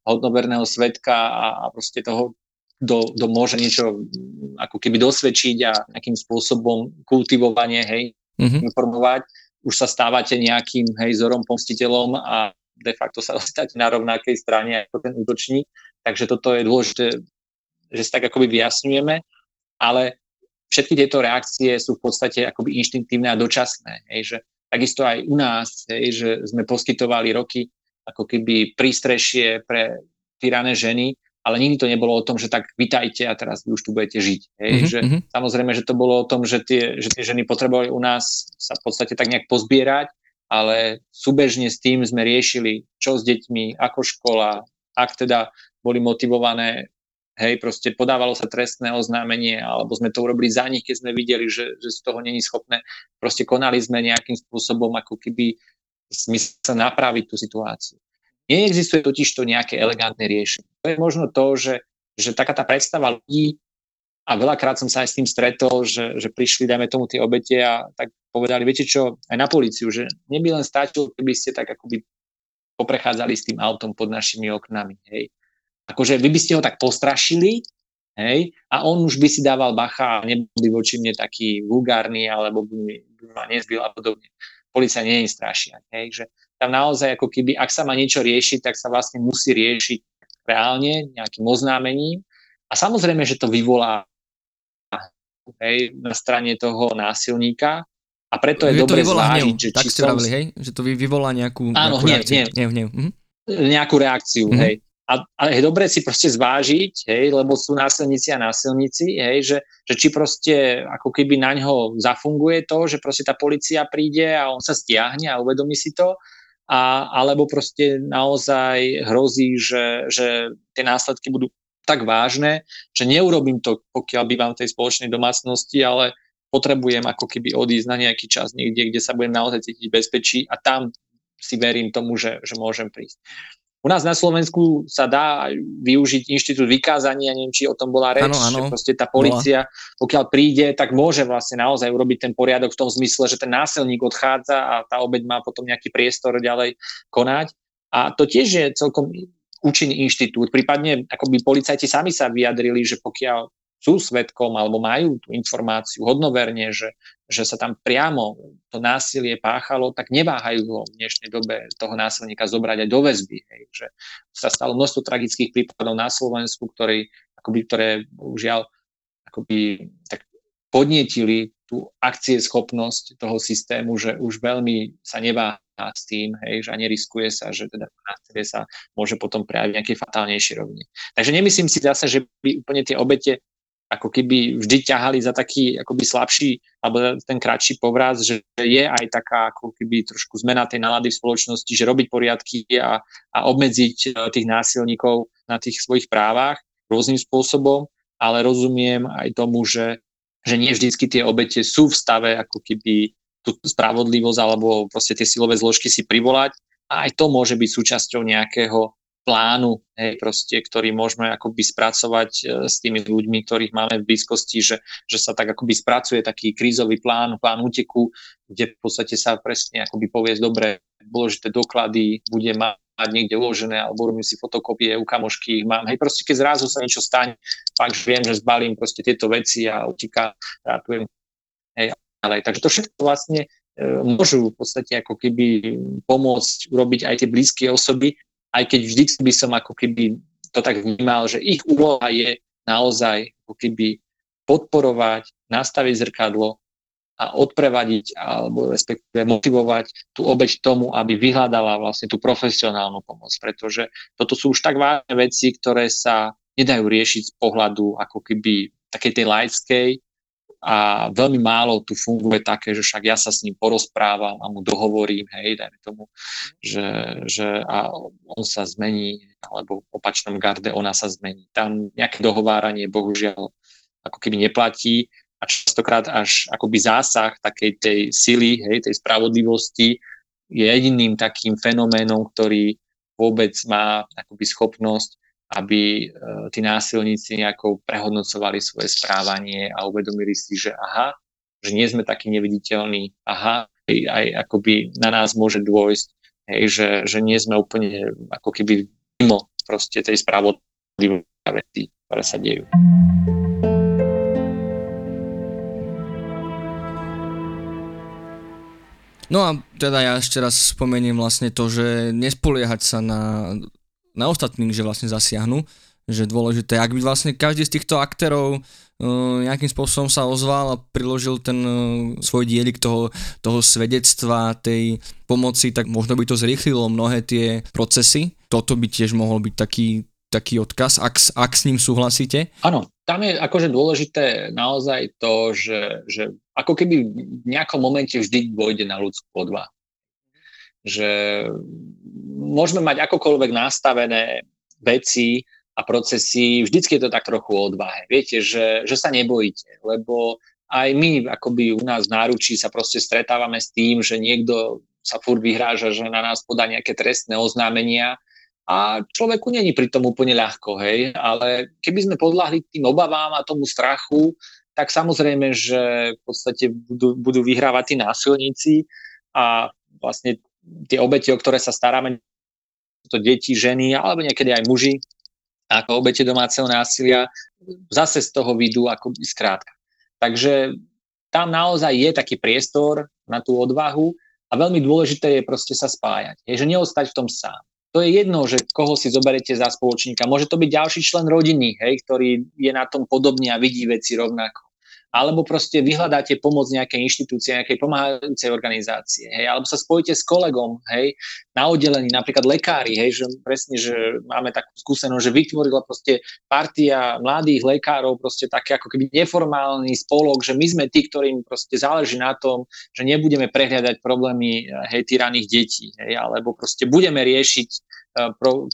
hodnoverného svetka a, proste toho, kto, kto môže niečo ako keby dosvedčiť a nejakým spôsobom kultivovanie, hej, mm-hmm. informovať, už sa stávate nejakým, hej, zorom pomstiteľom a de facto sa dostať na rovnakej strane ako ten útočník. Takže toto je dôležité, že si tak akoby vyjasňujeme, ale všetky tieto reakcie sú v podstate akoby inštinktívne a dočasné. Hej, že takisto aj u nás, hej, že sme poskytovali roky ako keby prístrešie pre tyrané ženy, ale nikdy to nebolo o tom, že tak vitajte a teraz vy už tu budete žiť. Hej, mm-hmm. že, samozrejme, že to bolo o tom, že tie, že tie ženy potrebovali u nás sa v podstate tak nejak pozbierať, ale súbežne s tým sme riešili, čo s deťmi, ako škola, ak teda boli motivované, hej, proste podávalo sa trestné oznámenie, alebo sme to urobili za nich, keď sme videli, že, že z toho není schopné. Proste konali sme nejakým spôsobom, ako keby smysl napraviť tú situáciu. Neexistuje totiž to nejaké elegantné riešenie. To je možno to, že, že taká tá predstava ľudí, a veľakrát som sa aj s tým stretol, že, že prišli, dajme tomu, tie obete a tak povedali, viete čo, aj na policiu, že neby len stačilo, keby ste tak akoby poprechádzali s tým autom pod našimi oknami, hej. Akože vy by ste ho tak postrašili, hej, a on už by si dával bacha a nebol by voči mne taký vulgárny, alebo by, by ma nezbil a podobne. Polícia nie je strašia, hej, že tam naozaj ako keby, ak sa má niečo riešiť, tak sa vlastne musí riešiť reálne nejakým oznámením. A samozrejme, že to vyvolá hej, na strane toho násilníka a preto je, je dobre zvážiť, hnev, že tak či ste. Vravili, hej? Že to vyvolá nejakú, Áno, nejakú hnev, reakciu. hnev. hnev, hnev. Mhm. Nejakú reakciu, mhm. hej a, a je dobre si proste zvážiť, hej, lebo sú násilníci a násilníci, hej, že, že či proste ako keby na ňo zafunguje to, že proste tá policia príde a on sa stiahne a uvedomí si to, a, alebo proste naozaj hrozí, že, že tie následky budú tak vážne, že neurobím to, pokiaľ bývam v tej spoločnej domácnosti, ale potrebujem ako keby odísť na nejaký čas niekde, kde sa budem naozaj cítiť bezpečí a tam si verím tomu, že, že môžem prísť. u nás na Slovensku sa dá využiť inštitút vykázania, neviem, či o tom bola reč, ano, ano, že proste tá policia, pokiaľ príde, tak môže vlastne naozaj urobiť ten poriadok v tom zmysle, že ten násilník odchádza a tá obeď má potom nejaký priestor ďalej konať. A to tiež je celkom účinný inštitút. Prípadne akoby policajti sami sa vyjadrili, že pokiaľ sú svetkom alebo majú tú informáciu hodnoverne, že, že sa tam priamo to násilie páchalo, tak neváhajú ho v dnešnej dobe toho násilníka zobrať aj do väzby. Hej. Že sa stalo množstvo tragických prípadov na Slovensku, ktoré, akoby, ktoré žiaľ akoby, tak podnietili tú akcieschopnosť toho systému, že už veľmi sa neváha s tým, hej, že a neriskuje sa, že teda násilie sa môže potom prejaviť v nejakej fatálnejšej rovine. Takže nemyslím si zase, že by úplne tie obete ako keby vždy ťahali za taký akoby slabší alebo ten kratší povraz, že je aj taká ako keby trošku zmena tej nálady v spoločnosti, že robiť poriadky a, a obmedziť e, tých násilníkov na tých svojich právach rôznym spôsobom, ale rozumiem aj tomu, že, že nie vždycky tie obete sú v stave ako keby tú spravodlivosť alebo proste tie silové zložky si privolať. A aj to môže byť súčasťou nejakého plánu, hej, proste, ktorý môžeme akoby spracovať e, s tými ľuďmi, ktorých máme v blízkosti, že, že sa tak akoby spracuje taký krízový plán, plán úteku, kde v podstate sa presne akoby povie, dobre, dôležité doklady bude mať niekde uložené, alebo robím si fotokopie, u kamošky ich mám. Hej, proste keď zrazu sa niečo stane, fakt viem, že zbalím proste tieto veci a utíka, rátujem. Hej, ale takže to všetko vlastne e, môžu v podstate ako keby pomôcť urobiť aj tie blízke osoby, aj keď vždy by som ako keby to tak vnímal, že ich úloha je naozaj ako keby podporovať, nastaviť zrkadlo a odprevadiť alebo respektíve motivovať tú obeď tomu, aby vyhľadala vlastne tú profesionálnu pomoc, pretože toto sú už tak vážne veci, ktoré sa nedajú riešiť z pohľadu ako keby takej tej laickej, a veľmi málo tu funguje také, že však ja sa s ním porozprávam a mu dohovorím, hej, dajme tomu, že, že a on sa zmení, alebo v opačnom garde ona sa zmení. Tam nejaké dohováranie bohužiaľ ako keby neplatí a častokrát až akoby zásah takej tej sily, hej, tej spravodlivosti je jediným takým fenoménom, ktorý vôbec má akoby schopnosť aby e, tí násilníci nejako prehodnocovali svoje správanie a uvedomili si, že aha, že nie sme takí neviditeľní, aha, aj, aj akoby na nás môže dôjsť, hej, že, že nie sme úplne ako keby mimo proste tej spravodlivosti, ktoré sa dejú. No a teda ja ešte raz spomeniem vlastne to, že nespoliehať sa na na ostatných, že vlastne zasiahnu, že dôležité, ak by vlastne každý z týchto aktérov uh, nejakým spôsobom sa ozval a priložil ten uh, svoj dielik toho, toho svedectva, tej pomoci, tak možno by to zrýchlilo mnohé tie procesy. Toto by tiež mohol byť taký, taký odkaz, ak, ak s ním súhlasíte. Áno, tam je akože dôležité naozaj to, že, že ako keby v nejakom momente vždy dôjde na ľudskú odvahu že môžeme mať akokoľvek nastavené veci a procesy, vždycky je to tak trochu odvahe. Viete, že, že sa nebojíte, lebo aj my akoby u nás v náručí sa proste stretávame s tým, že niekto sa furt vyhráža, že na nás podá nejaké trestné oznámenia a človeku není pri tom úplne ľahko, hej, ale keby sme podľahli tým obavám a tomu strachu, tak samozrejme, že v podstate budú, budú vyhrávať tí násilníci a vlastne tie obete, o ktoré sa staráme, to deti, ženy, alebo niekedy aj muži, ako obete domáceho násilia, zase z toho vidú ako skrátka. Takže tam naozaj je taký priestor na tú odvahu a veľmi dôležité je proste sa spájať. Je, že neostať v tom sám. To je jedno, že koho si zoberete za spoločníka. Môže to byť ďalší člen rodiny, hej, ktorý je na tom podobný a vidí veci rovnako alebo proste vyhľadáte pomoc nejakej inštitúcie, nejakej pomáhajúcej organizácie, hej, alebo sa spojíte s kolegom, hej, na oddelení, napríklad lekári, hej, že presne, že máme takú skúsenosť, že vytvorila proste partia mladých lekárov, proste také ako keby neformálny spolok, že my sme tí, ktorým proste záleží na tom, že nebudeme prehľadať problémy, hej, tyraných detí, hej, alebo proste budeme riešiť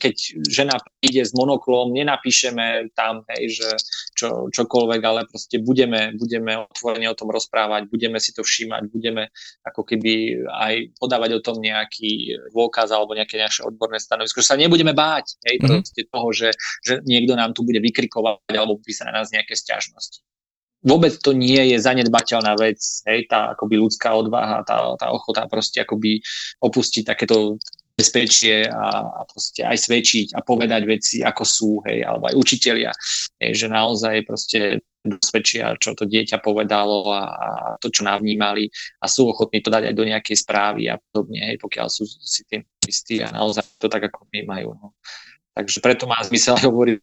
keď žena príde s monoklom, nenapíšeme tam, hej, že čo, čokoľvek, ale proste budeme, budeme otvorene o tom rozprávať, budeme si to všímať, budeme ako keby aj podávať o tom nejaký dôkaz alebo nejaké naše odborné stanovisko, že sa nebudeme báť hej, mm-hmm. toho, že, že niekto nám tu bude vykrikovať alebo písať na nás nejaké stiažnosti vôbec to nie je zanedbateľná vec, hej, tá akoby ľudská odvaha, tá, tá ochota proste akoby opustiť takéto bezpečie a, a proste aj svedčiť a povedať veci, ako sú, hej, alebo aj učitelia, hej, že naozaj proste dosvedčia, čo to dieťa povedalo a, a to, čo navnímali a sú ochotní to dať aj do nejakej správy a podobne, hej, pokiaľ sú si tým istí a naozaj to tak, ako my majú. No. Takže preto má zmysel hovoriť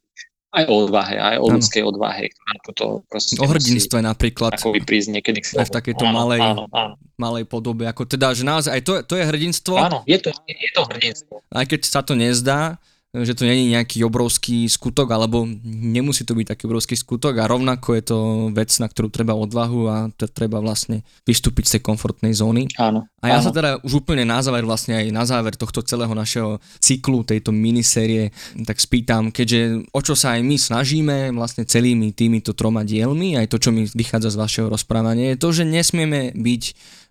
aj o odvahe, aj o ľudskej odvahe, ktorá toto proste O hrdinstve napríklad. Ako prísť niekedy k Aj v takejto áno, malej, áno, áno. malej podobe. Ako teda, že naozaj aj to, to je hrdinstvo. Áno, je to, je to hrdinstvo. Aj keď sa to nezdá, že to není nejaký obrovský skutok, alebo nemusí to byť taký obrovský skutok a rovnako je to vec, na ktorú treba odvahu a to treba vlastne vystúpiť z tej komfortnej zóny. Áno. A ja áno. sa teda už úplne na záver, vlastne aj na záver tohto celého našeho cyklu, tejto minisérie, tak spýtam, keďže o čo sa aj my snažíme vlastne celými týmito troma dielmi, aj to, čo mi vychádza z vašeho rozprávania, je to, že nesmieme byť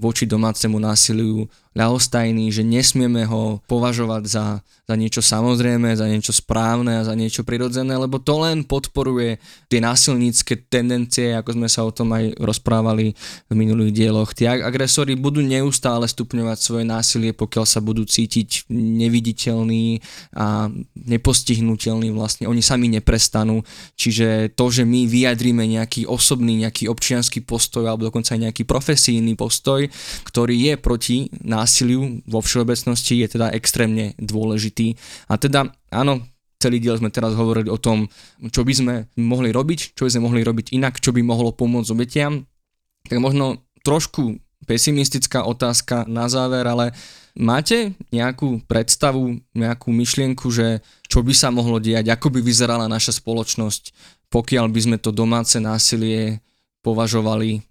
voči domácemu násiliu ľahostajný, že nesmieme ho považovať za, za niečo samozrejme, za niečo správne a za niečo prirodzené, lebo to len podporuje tie násilnícke tendencie, ako sme sa o tom aj rozprávali v minulých dieloch. Tí agresori budú neustále stupňovať svoje násilie, pokiaľ sa budú cítiť neviditeľní a nepostihnutelní vlastne. Oni sami neprestanú. Čiže to, že my vyjadríme nejaký osobný, nejaký občianský postoj alebo dokonca aj nejaký profesijný postoj, ktorý je proti násiliu vo všeobecnosti, je teda extrémne dôležitý. A teda áno, celý diel sme teraz hovorili o tom, čo by sme mohli robiť, čo by sme mohli robiť inak, čo by mohlo pomôcť obetiam. Tak možno trošku pesimistická otázka na záver, ale máte nejakú predstavu, nejakú myšlienku, že čo by sa mohlo diať, ako by vyzerala naša spoločnosť, pokiaľ by sme to domáce násilie považovali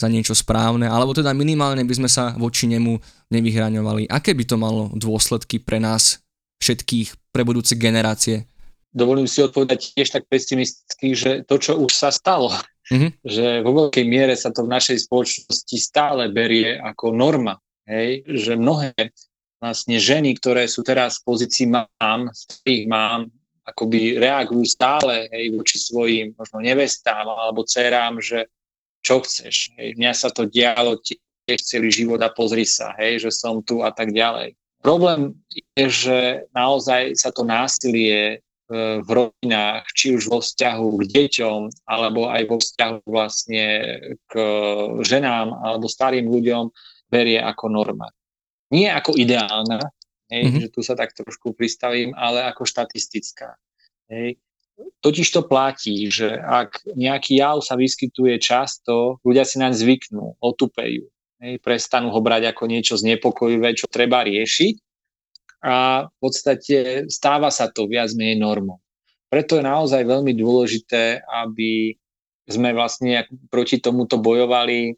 za niečo správne, alebo teda minimálne by sme sa voči nemu nevyhraňovali. Aké by to malo dôsledky pre nás všetkých, pre budúce generácie? Dovolím si odpovedať tiež tak pesimisticky, že to, čo už sa stalo, mm-hmm. že vo veľkej miere sa to v našej spoločnosti stále berie ako norma. Hej? Že mnohé vlastne ženy, ktoré sú teraz v pozícii mám, ktorých mám, akoby reagujú stále hej, voči svojim možno nevestám alebo dcerám, že čo chceš. Hej. Mňa sa to dialo tiež celý život a pozri sa, hej, že som tu a tak ďalej. Problém je, že naozaj sa to násilie e, v rodinách, či už vo vzťahu k deťom, alebo aj vo vzťahu vlastne k ženám alebo starým ľuďom berie ako norma. Nie ako ideálna, hej, mm-hmm. že tu sa tak trošku pristavím, ale ako štatistická. Hej. Totiž to platí, že ak nejaký jav sa vyskytuje často, ľudia si naň zvyknú, otupejú, hej, prestanú ho brať ako niečo znepokojivé, čo treba riešiť a v podstate stáva sa to viac menej normou. Preto je naozaj veľmi dôležité, aby sme vlastne proti tomuto bojovali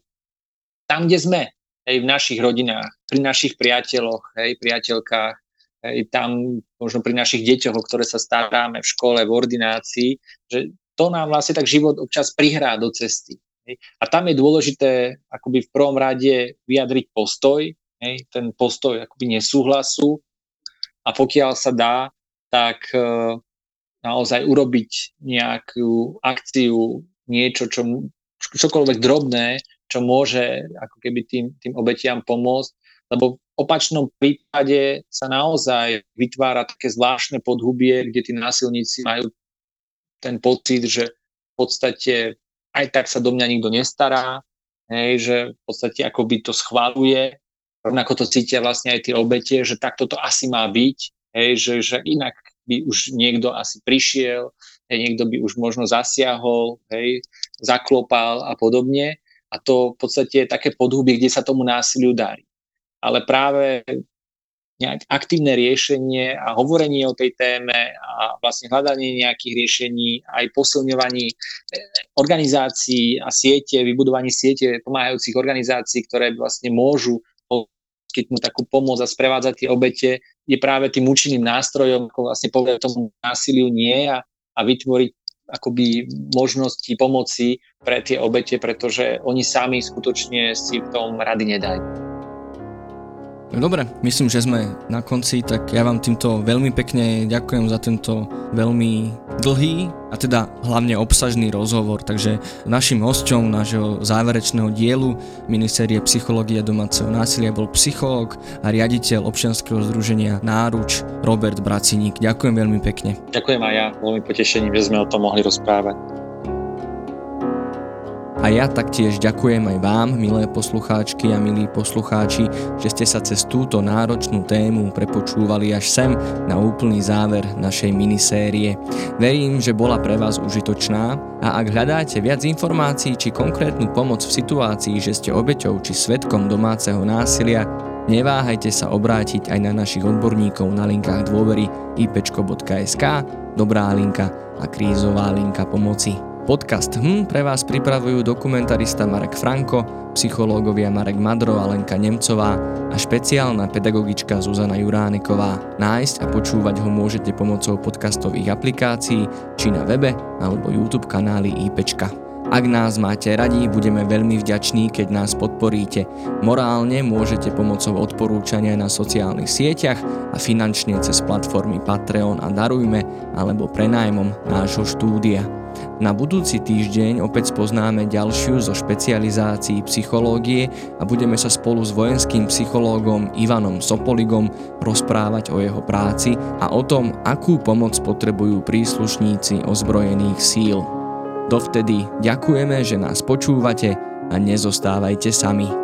tam, kde sme, hej, v našich rodinách, pri našich priateľoch, hej, priateľkách, hej, tam možno pri našich deťoch, o ktoré sa staráme v škole, v ordinácii, že to nám vlastne tak život občas prihrá do cesty. Hej. A tam je dôležité akoby v prvom rade vyjadriť postoj, hej, ten postoj akoby nesúhlasu a pokiaľ sa dá, tak e, naozaj urobiť nejakú akciu, niečo, čo, čokoľvek drobné, čo môže ako keby tým, tým obetiam pomôcť, lebo opačnom prípade sa naozaj vytvára také zvláštne podhubie, kde tí násilníci majú ten pocit, že v podstate aj tak sa do mňa nikto nestará, hej, že v podstate akoby to schváluje, rovnako to cítia vlastne aj tie obete, že takto to asi má byť, hej, že, že inak by už niekto asi prišiel, hej, niekto by už možno zasiahol, hej, zaklopal a podobne. A to v podstate je také podhubie, kde sa tomu násiliu darí ale práve nejak aktívne riešenie a hovorenie o tej téme a vlastne hľadanie nejakých riešení, aj posilňovaní eh, organizácií a siete, vybudovaní siete pomáhajúcich organizácií, ktoré vlastne môžu poskytnúť takú pomoc a sprevádzať tie obete, je práve tým účinným nástrojom, ako vlastne povedať tomu násiliu nie a, a vytvoriť akoby možnosti pomoci pre tie obete, pretože oni sami skutočne si v tom rady nedajú. Dobre, myslím, že sme na konci, tak ja vám týmto veľmi pekne ďakujem za tento veľmi dlhý a teda hlavne obsažný rozhovor. Takže našim hosťom nášho záverečného dielu minisérie Psychológia domáceho násilia bol psychológ a riaditeľ občianskeho združenia Náruč Robert Braciník. Ďakujem veľmi pekne. Ďakujem aj ja, veľmi potešením, že sme o tom mohli rozprávať. A ja taktiež ďakujem aj vám, milé poslucháčky a milí poslucháči, že ste sa cez túto náročnú tému prepočúvali až sem na úplný záver našej minisérie. Verím, že bola pre vás užitočná a ak hľadáte viac informácií či konkrétnu pomoc v situácii, že ste obeťou či svetkom domáceho násilia, neváhajte sa obrátiť aj na našich odborníkov na linkách dôvery ipečko.sk, dobrá linka a krízová linka pomoci. Podcast HM pre vás pripravujú dokumentarista Marek Franko, psychológovia Marek Madro a Lenka Nemcová a špeciálna pedagogička Zuzana Juráneková. Nájsť a počúvať ho môžete pomocou podcastových aplikácií či na webe alebo YouTube kanály IPčka. Ak nás máte radi, budeme veľmi vďační, keď nás podporíte. Morálne môžete pomocou odporúčania na sociálnych sieťach a finančne cez platformy Patreon a Darujme alebo prenájmom nášho štúdia. Na budúci týždeň opäť spoznáme ďalšiu zo špecializácií psychológie a budeme sa spolu s vojenským psychológom Ivanom Sopoligom rozprávať o jeho práci a o tom, akú pomoc potrebujú príslušníci ozbrojených síl. Dovtedy ďakujeme, že nás počúvate a nezostávajte sami.